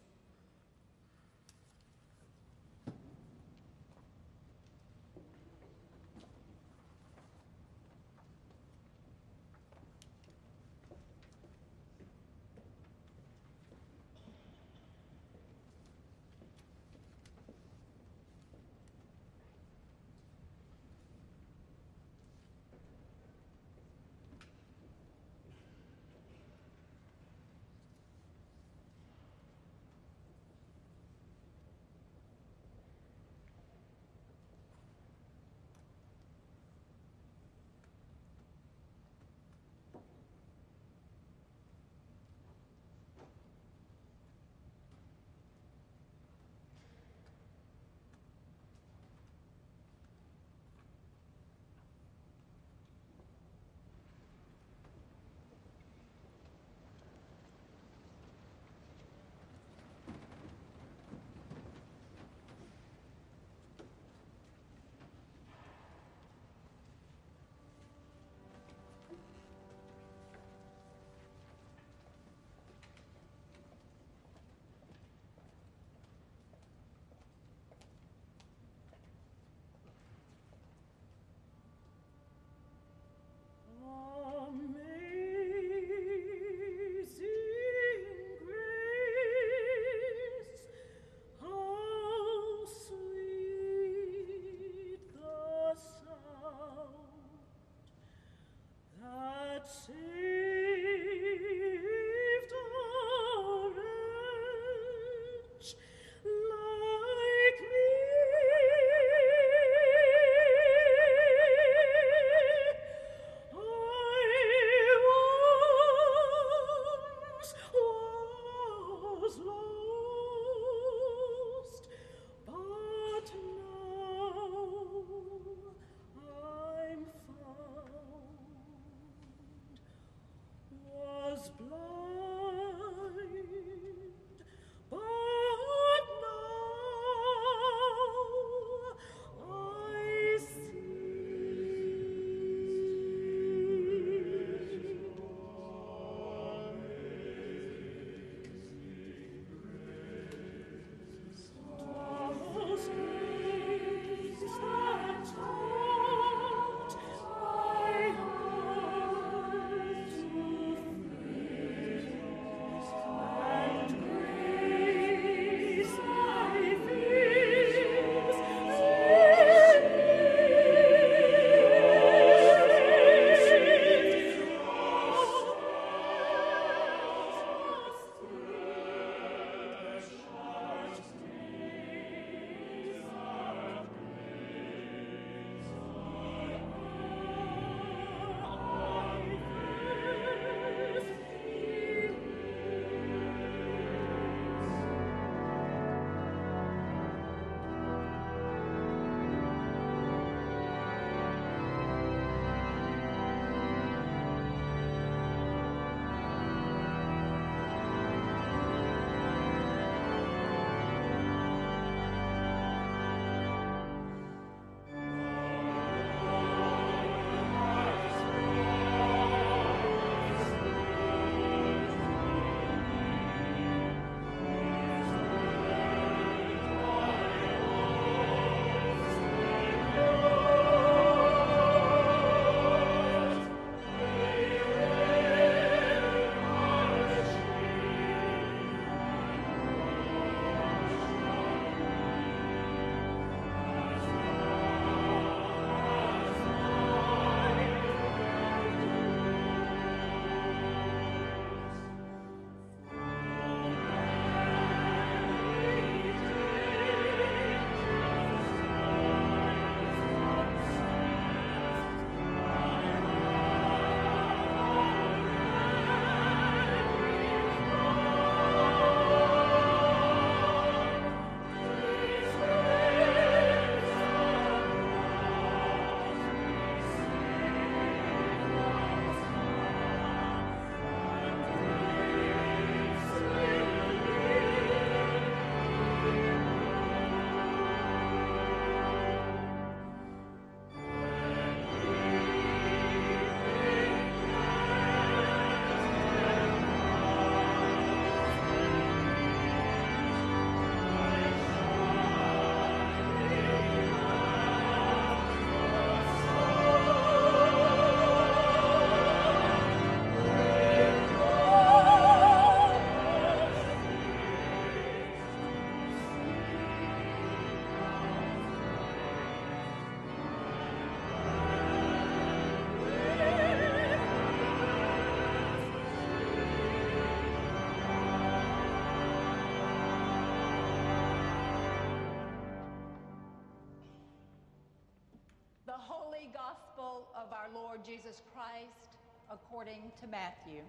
According to Matthew.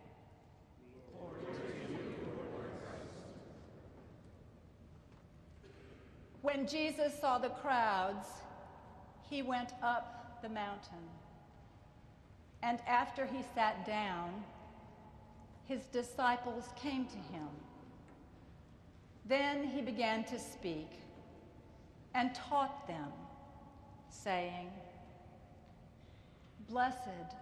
When Jesus saw the crowds, he went up the mountain. And after he sat down, his disciples came to him. Then he began to speak and taught them, saying, Blessed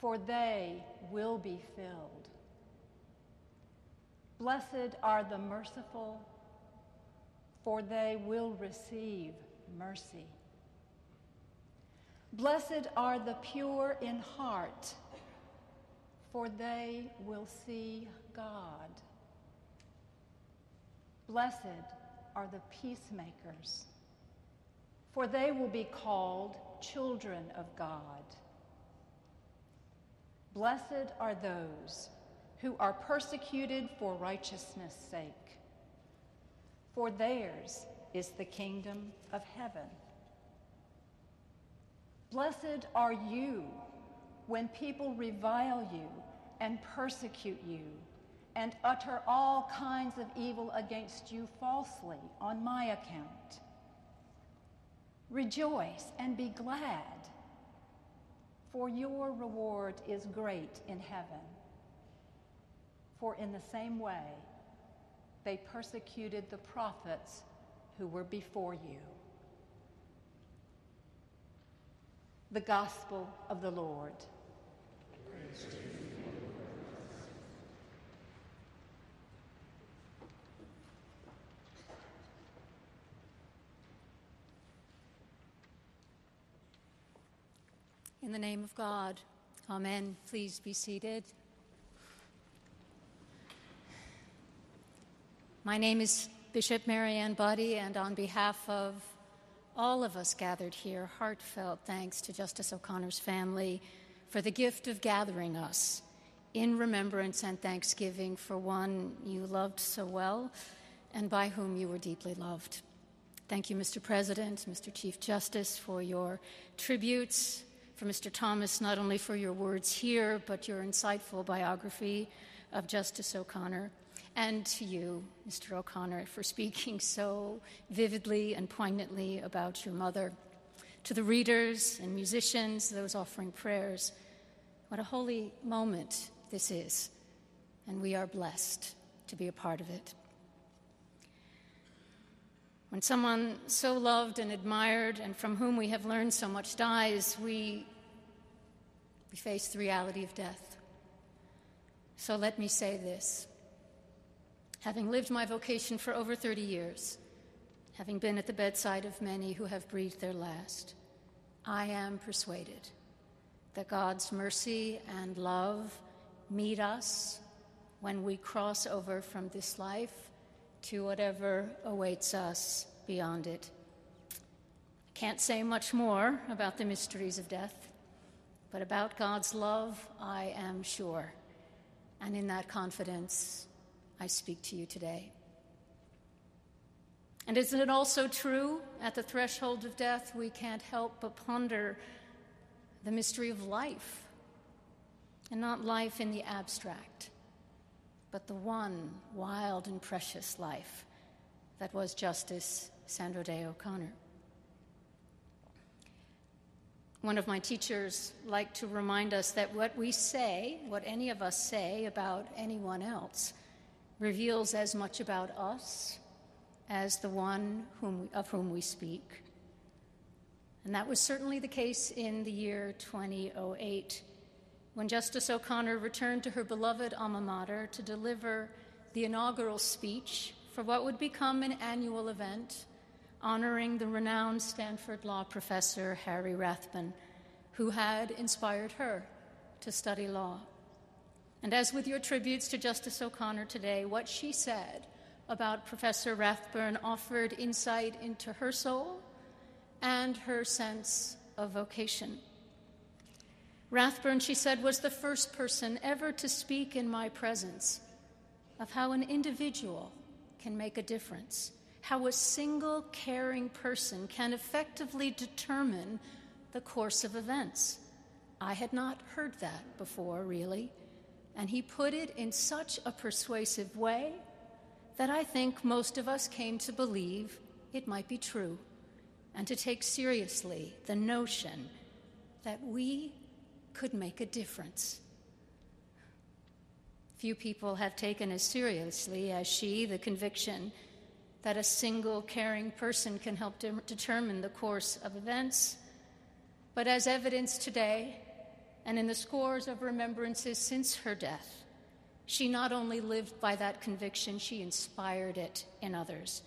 for they will be filled. Blessed are the merciful, for they will receive mercy. Blessed are the pure in heart, for they will see God. Blessed are the peacemakers, for they will be called children of God. Blessed are those who are persecuted for righteousness' sake, for theirs is the kingdom of heaven. Blessed are you when people revile you and persecute you and utter all kinds of evil against you falsely on my account. Rejoice and be glad, for your reward is great in heaven. For in the same way, they persecuted the prophets who were before you. The Gospel of the Lord. In the name of God, Amen. Please be seated. My name is Bishop Mariann Budde, and on behalf of all of us gathered here, heartfelt thanks to Justice O'Connor's family for the gift of gathering us in remembrance and thanksgiving for one you loved so well and by whom you were deeply loved. Thank you, Mr. President, Mr. Chief Justice, for your tributes, for Mr. Thomas, not only for your words here, but your insightful biography of Justice O'Connor, and to you, Mr. O'Connor, for speaking so vividly and poignantly about your mother. To the readers and musicians, those offering prayers, what a holy moment this is, and we are blessed to be a part of it. When someone so loved and admired and from whom we have learned so much dies, we, we face the reality of death. So let me say this. Having lived my vocation for over 30 years, having been at the bedside of many who have breathed their last, I am persuaded that God's mercy and love meet us when we cross over from this life to whatever awaits us beyond it. I can't say much more about the mysteries of death, but about God's love, I am sure. And in that confidence, I speak to you today. And isn't it also true at the threshold of death, we can't help but ponder the mystery of life? And not life in the abstract, but the one wild and precious life that was Justice Sandra Day O'Connor. One of my teachers liked to remind us that what we say, what any of us say about anyone else, reveals as much about us as the one whom, of whom we speak. And that was certainly the case in the year 2008 when Justice O'Connor returned to her beloved alma mater to deliver the inaugural speech for what would become an annual event honoring the renowned Stanford law professor Harry Rathbun, who had inspired her to study law. And as with your tributes to Justice O'Connor today, what she said about Professor Rathbun offered insight into her soul and her sense of vocation. Rathbun, she said, was the first person ever to speak in my presence of how an individual can make a difference, how a single caring person can effectively determine the course of events. I had not heard that before, really, and he put it in such a persuasive way that I think most of us came to believe it might be true and to take seriously the notion that we could make a difference. Few people have taken as seriously as she the conviction that a single caring person can help de- determine the course of events. But as evidenced today, and in the scores of remembrances since her death, she not only lived by that conviction, she inspired it in others.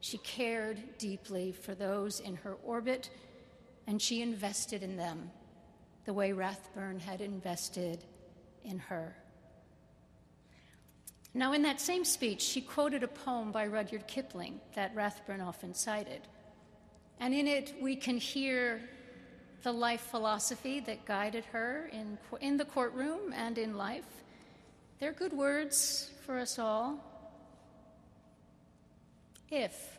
She cared deeply for those in her orbit, and she invested in them the way Rathbun had invested in her. Now, in that same speech, she quoted a poem by Rudyard Kipling that Rathbun often cited. And in it, we can hear the life philosophy that guided her in, in the courtroom and in life. They're good words for us all. If,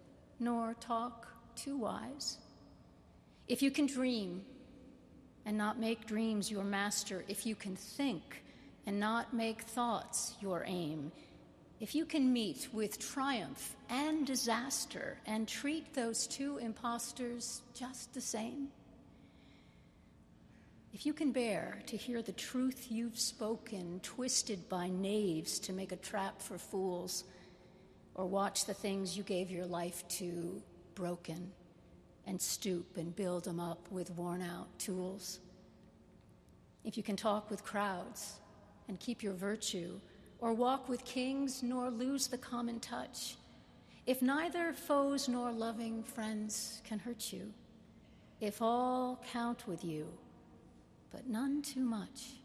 nor talk too wise. If you can dream and not make dreams your master, if you can think and not make thoughts your aim, if you can meet with triumph and disaster and treat those two impostors just the same, if you can bear to hear the truth you've spoken twisted by knaves to make a trap for fools, or watch the things you gave your life to broken and stoop and build them up with worn out tools, if you can talk with crowds and keep your virtue, or walk with kings, nor lose the common touch. If neither foes nor loving friends can hurt you, if all count with you, but none too much,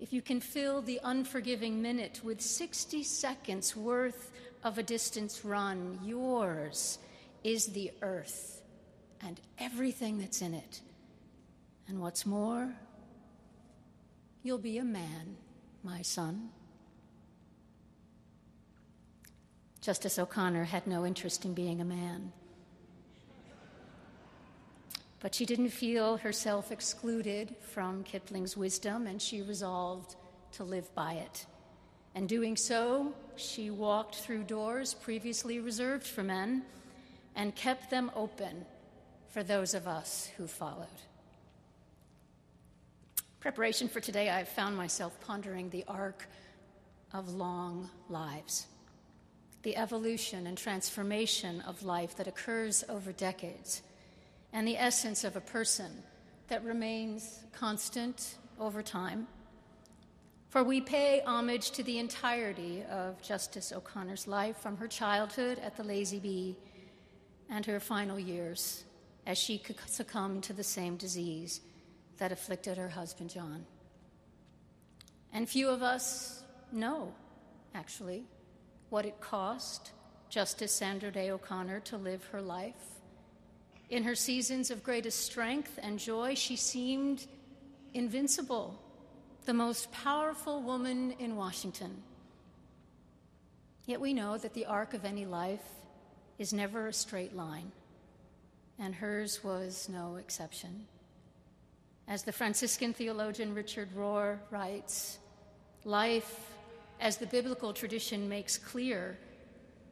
if you can fill the unforgiving minute with 60 seconds worth of a distance run, yours is the earth and everything that's in it. And what's more, you'll be a man, my son. Justice O'Connor had no interest in being a man. But she didn't feel herself excluded from Kipling's wisdom, and she resolved to live by it. And doing so, she walked through doors previously reserved for men and kept them open for those of us who followed. Preparation for today, I found myself pondering the arc of long lives the evolution and transformation of life that occurs over decades, and the essence of a person that remains constant over time. For we pay homage to the entirety of Justice O'Connor's life from her childhood at the Lazy B and her final years as she succumbed to the same disease that afflicted her husband John. And few of us know, actually, what it cost Justice Sandra Day O'Connor to live her life. In her seasons of greatest strength and joy, she seemed invincible, the most powerful woman in Washington. Yet we know that the arc of any life is never a straight line, and hers was no exception. As the Franciscan theologian Richard Rohr writes, life as the biblical tradition makes clear,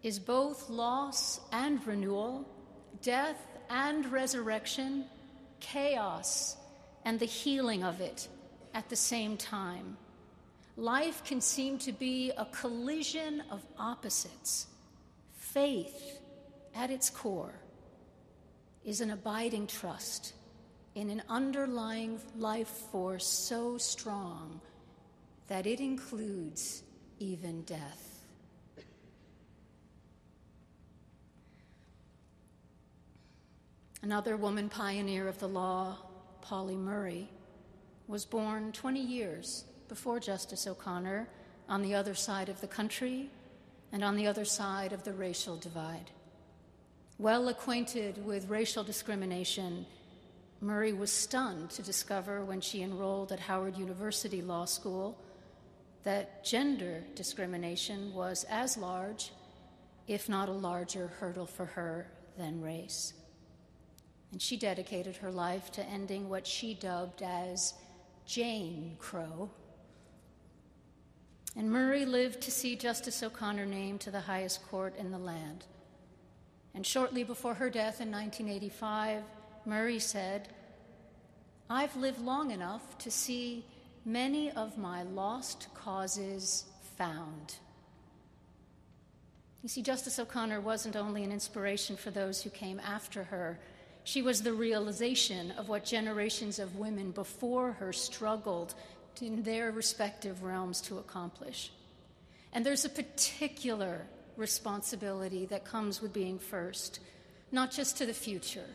is both loss and renewal, death and resurrection, chaos and the healing of it at the same time. Life can seem to be a collision of opposites. Faith, at its core, is an abiding trust in an underlying life force so strong that it includes even death. Another woman pioneer of the law, Pauli Murray, was born 20 years before Justice O'Connor on the other side of the country and on the other side of the racial divide. Well acquainted with racial discrimination, Murray was stunned to discover when she enrolled at Howard University Law School that gender discrimination was as large, if not a larger hurdle for her than race. And she dedicated her life to ending what she dubbed as Jane Crow. And Murray lived to see Justice O'Connor named to the highest court in the land. And shortly before her death in 1985, Murray said, I've lived long enough to see many of my lost causes found. You see, Justice O'Connor wasn't only an inspiration for those who came after her, she was the realization of what generations of women before her struggled in their respective realms to accomplish. And there's a particular responsibility that comes with being first, not just to the future,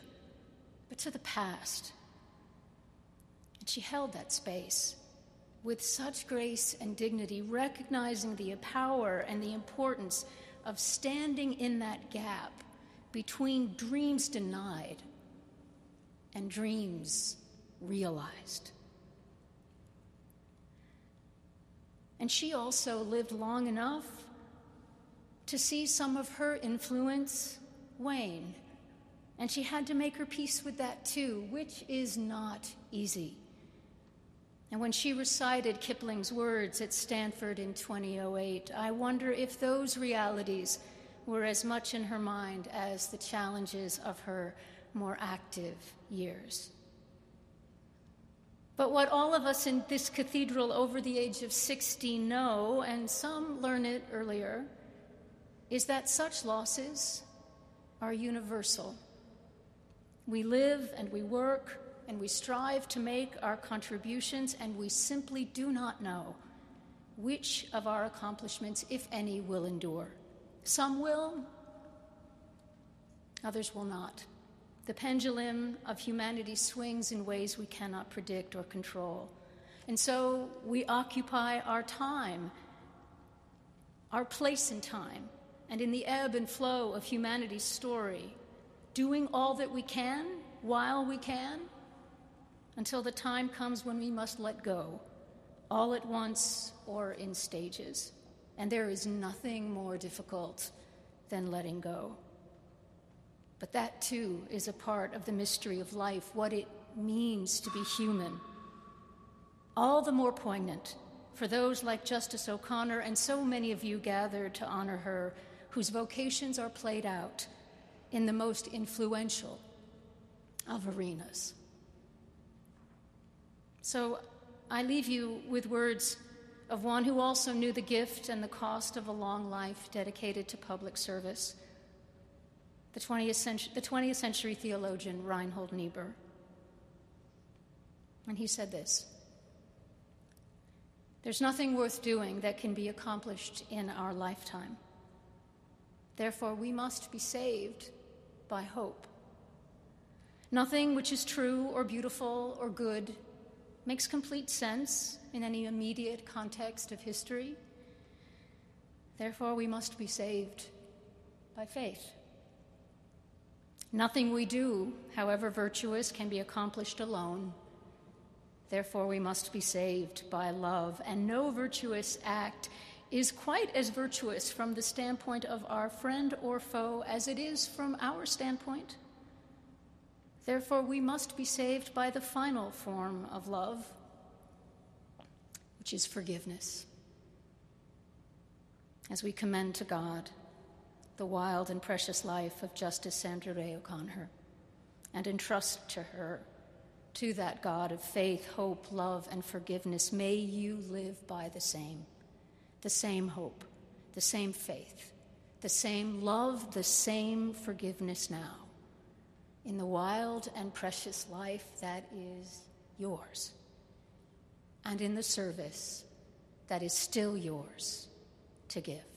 but to the past. And she held that space with such grace and dignity, recognizing the power and the importance of standing in that gap between dreams denied and dreams realized. And she also lived long enough to see some of her influence wane. And she had to make her peace with that too, which is not easy. And when she recited Kipling's words at Stanford in 2008, I wonder if those realities were as much in her mind as the challenges of her more active years. But what all of us in this cathedral over the age of 60 know, and some learn it earlier, is that such losses are universal. We live and we work and we strive to make our contributions, and we simply do not know which of our accomplishments, if any, will endure. Some will, others will not. The pendulum of humanity swings in ways we cannot predict or control. And so we occupy our time, our place in time, and in the ebb and flow of humanity's story, doing all that we can while we can until the time comes when we must let go, all at once or in stages. And there is nothing more difficult than letting go. But that too is a part of the mystery of life, what it means to be human. All the more poignant for those like Justice O'Connor and so many of you gathered to honor her, whose vocations are played out in the most influential of arenas. So I leave you with words of one who also knew the gift and the cost of a long life dedicated to public service, the 20th century, the 20th century theologian Reinhold Niebuhr. And he said this There's nothing worth doing that can be accomplished in our lifetime. Therefore, we must be saved by hope. Nothing which is true or beautiful or good makes complete sense in any immediate context of history. Therefore, we must be saved by faith. Nothing we do, however virtuous, can be accomplished alone. Therefore, we must be saved by love, and no virtuous act is quite as virtuous from the standpoint of our friend or foe as it is from our standpoint. Therefore, we must be saved by the final form of love, which is forgiveness. As we commend to God the wild and precious life of Justice Sandra Day O'Connor and entrust to her, to that God of faith, hope, love, and forgiveness, may you live by the same, the same hope, the same faith, the same love, the same forgiveness now, in the wild and precious life that is yours, and in the service that is still yours to give.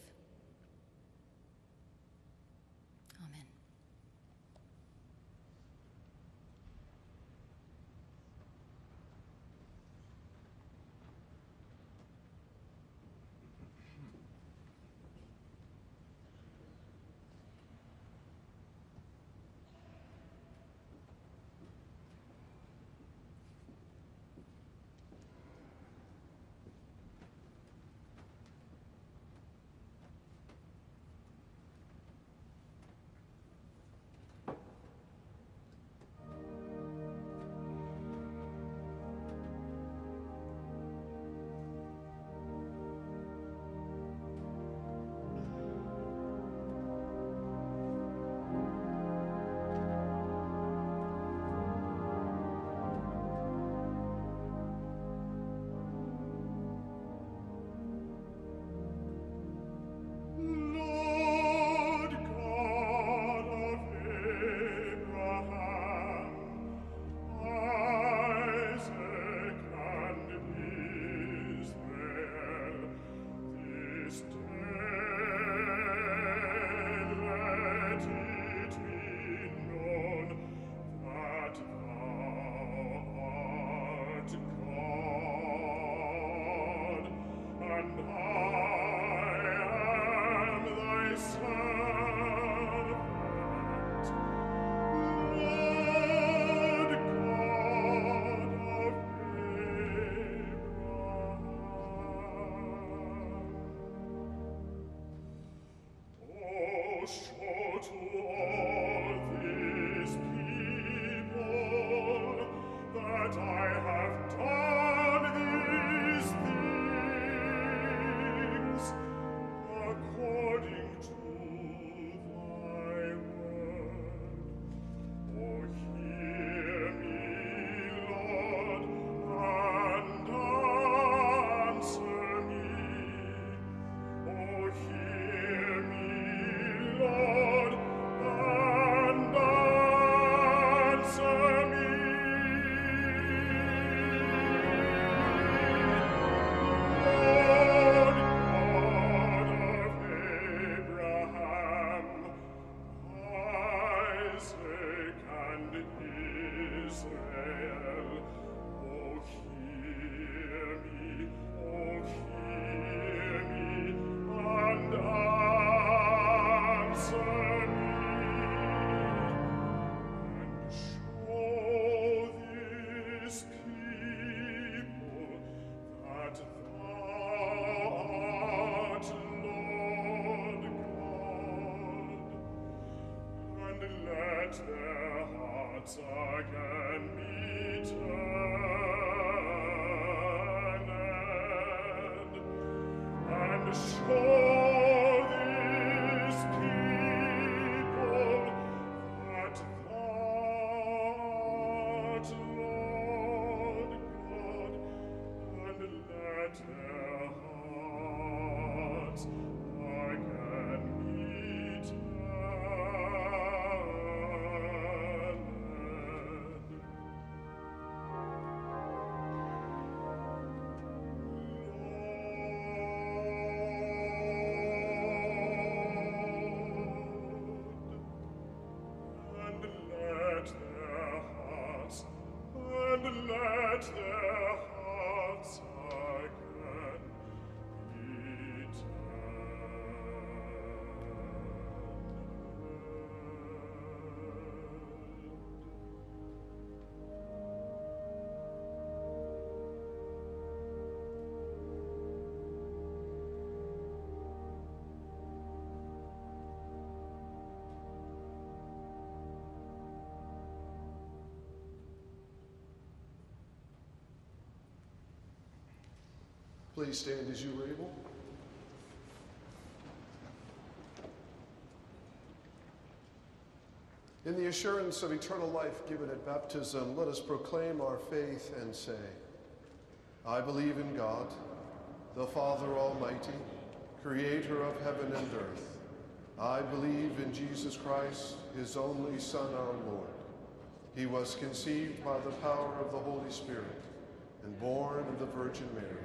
Christmas. at the Please stand as you are able. In the assurance of eternal life given at baptism, let us proclaim our faith and say, I believe in God, the Father Almighty, creator of heaven and earth. I believe in Jesus Christ, his only Son, our Lord. He was conceived by the power of the Holy Spirit and born of the Virgin Mary.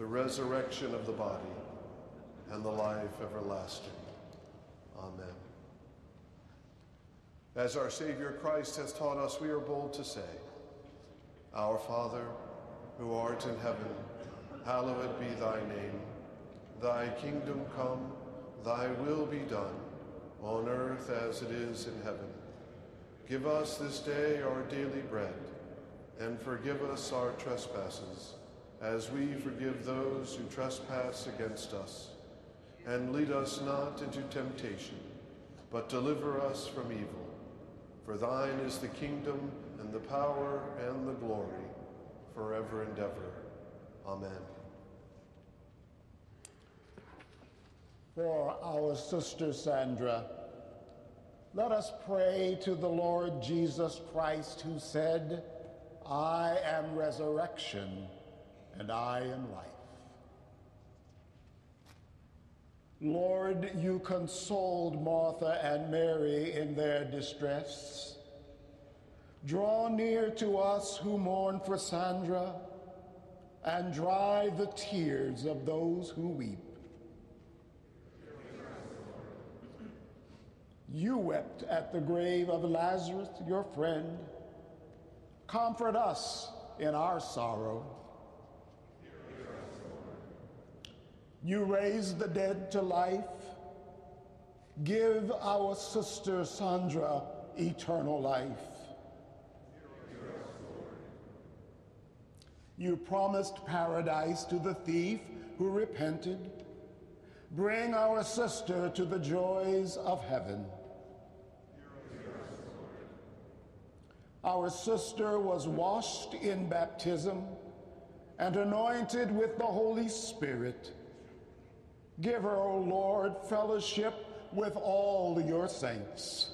the resurrection of the body, and the life everlasting. Amen. As our Savior Christ has taught us, we are bold to say, Our Father, who art in heaven, hallowed be thy name. Thy kingdom come, thy will be done, on earth as it is in heaven. Give us this day our daily bread, and forgive us our trespasses, as we forgive those who trespass against us. And lead us not into temptation, but deliver us from evil. For thine is the kingdom, and the power, and the glory, forever and ever. Amen. For our sister Sandra, let us pray to the Lord Jesus Christ, who said, I am resurrection and I am life. Lord, you consoled Martha and Mary in their distress. Draw near to us who mourn for Sandra and dry the tears of those who weep. You wept at the grave of Lazarus, your friend. Comfort us in our sorrow. You raised the dead to life. Give our sister Sandra eternal life. You promised paradise to the thief who repented. Bring our sister to the joys of heaven. Our sister was washed in baptism and anointed with the Holy Spirit. Give her, O Lord, fellowship with all your saints.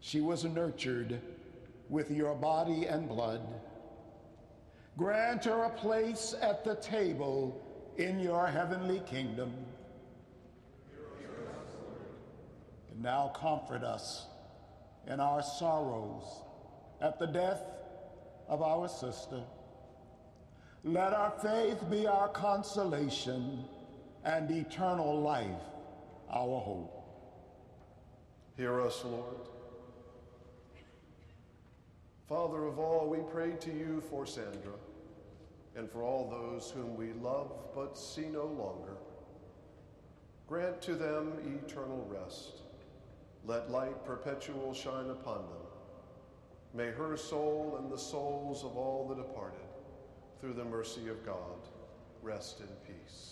She was nurtured with your body and blood. Grant her a place at the table in your heavenly kingdom. And now comfort us in our sorrows at the death of our sister. Let our faith be our consolation and eternal life our hope. Hear us, Lord. Father of all, we pray to you for Sandra and for all those whom we love but see no longer. Grant to them eternal rest. Let light perpetual shine upon them. May her soul and the souls of all the departed through the mercy of God, rest in peace.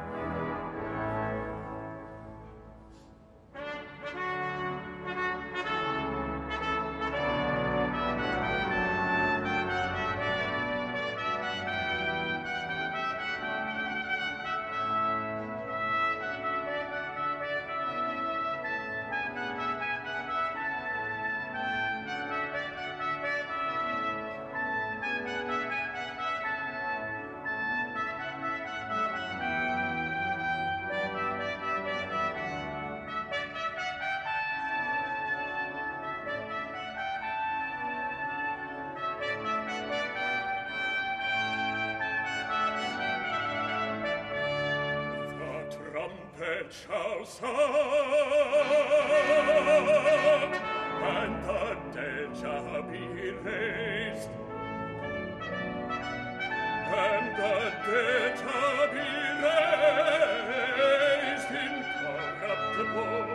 and the dead shall be raised, and the dead shall be raised incorruptible.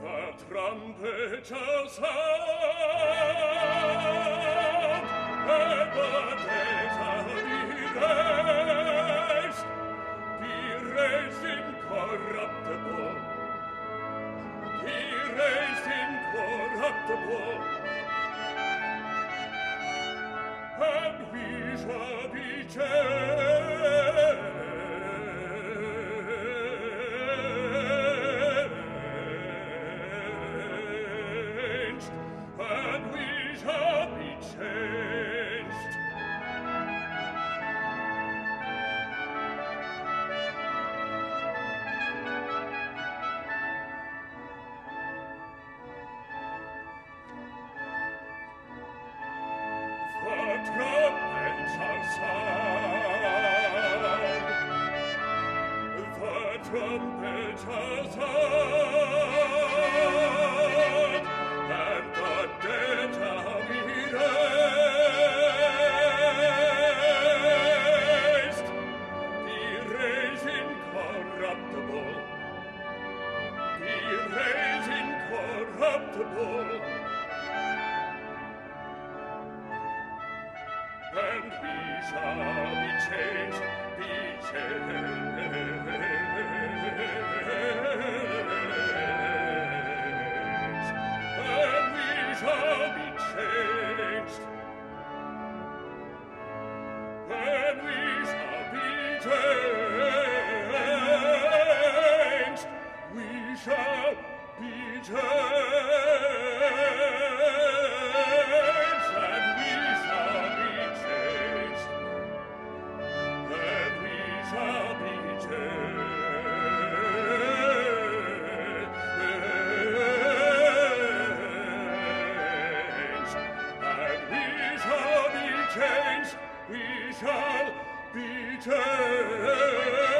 The trumpet shall sound, and the est, die res incorruptible, die res incorruptible. And we. Changed, we shall be changed,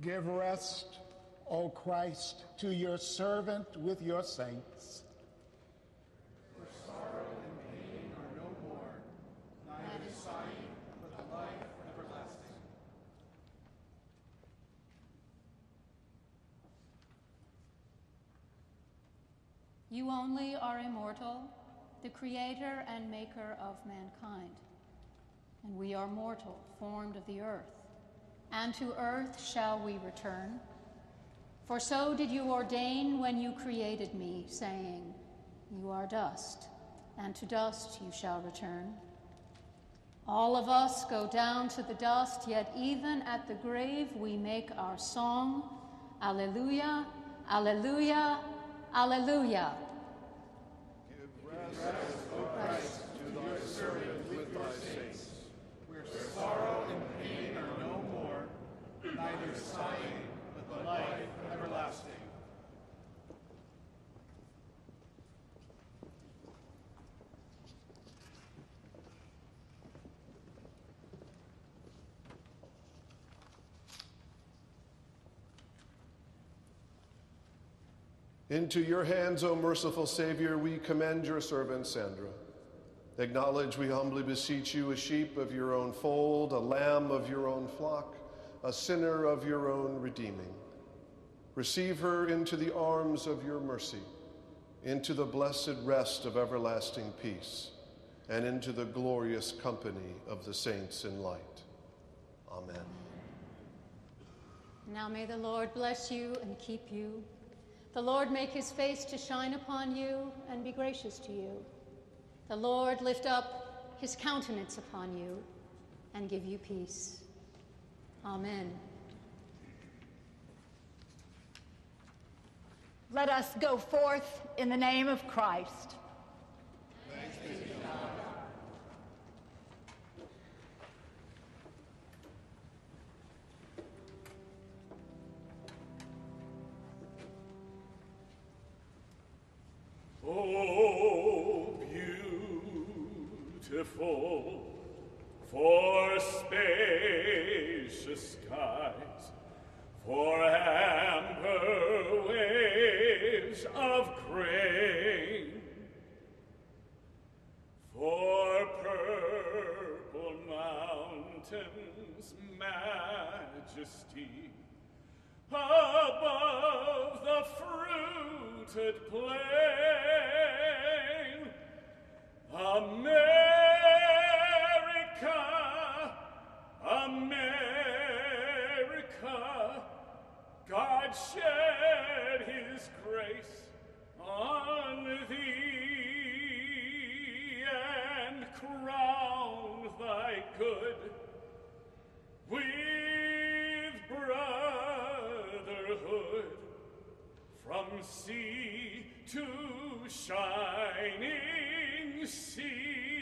Give rest, O Christ, to your servant with your saints. For sorrow and pain are no more, neither sighing, but the life everlasting. You only are immortal, the creator and maker of mankind. And we are mortal, formed of the earth. And to earth shall we return. For so did you ordain when you created me, saying, You are dust, and to dust you shall return. All of us go down to the dust, yet even at the grave we make our song, Alleluia, Alleluia, Alleluia. Into your hands, O merciful Savior, we commend your servant Sandra. Acknowledge, we humbly beseech you, a sheep of your own fold, a lamb of your own flock, a sinner of your own redeeming. Receive her into the arms of your mercy, into the blessed rest of everlasting peace, and into the glorious company of the saints in light. Amen. Now may the Lord bless you and keep you. The Lord make his face to shine upon you and be gracious to you. The Lord lift up his countenance upon you and give you peace. Amen. Let us go forth in the name of Christ. Beautiful for spacious skies, for amber waves of grain, for purple mountains' majesty above the fruited plain. America, God shed his grace on thee and crown thy good with brotherhood from sea to shining sea.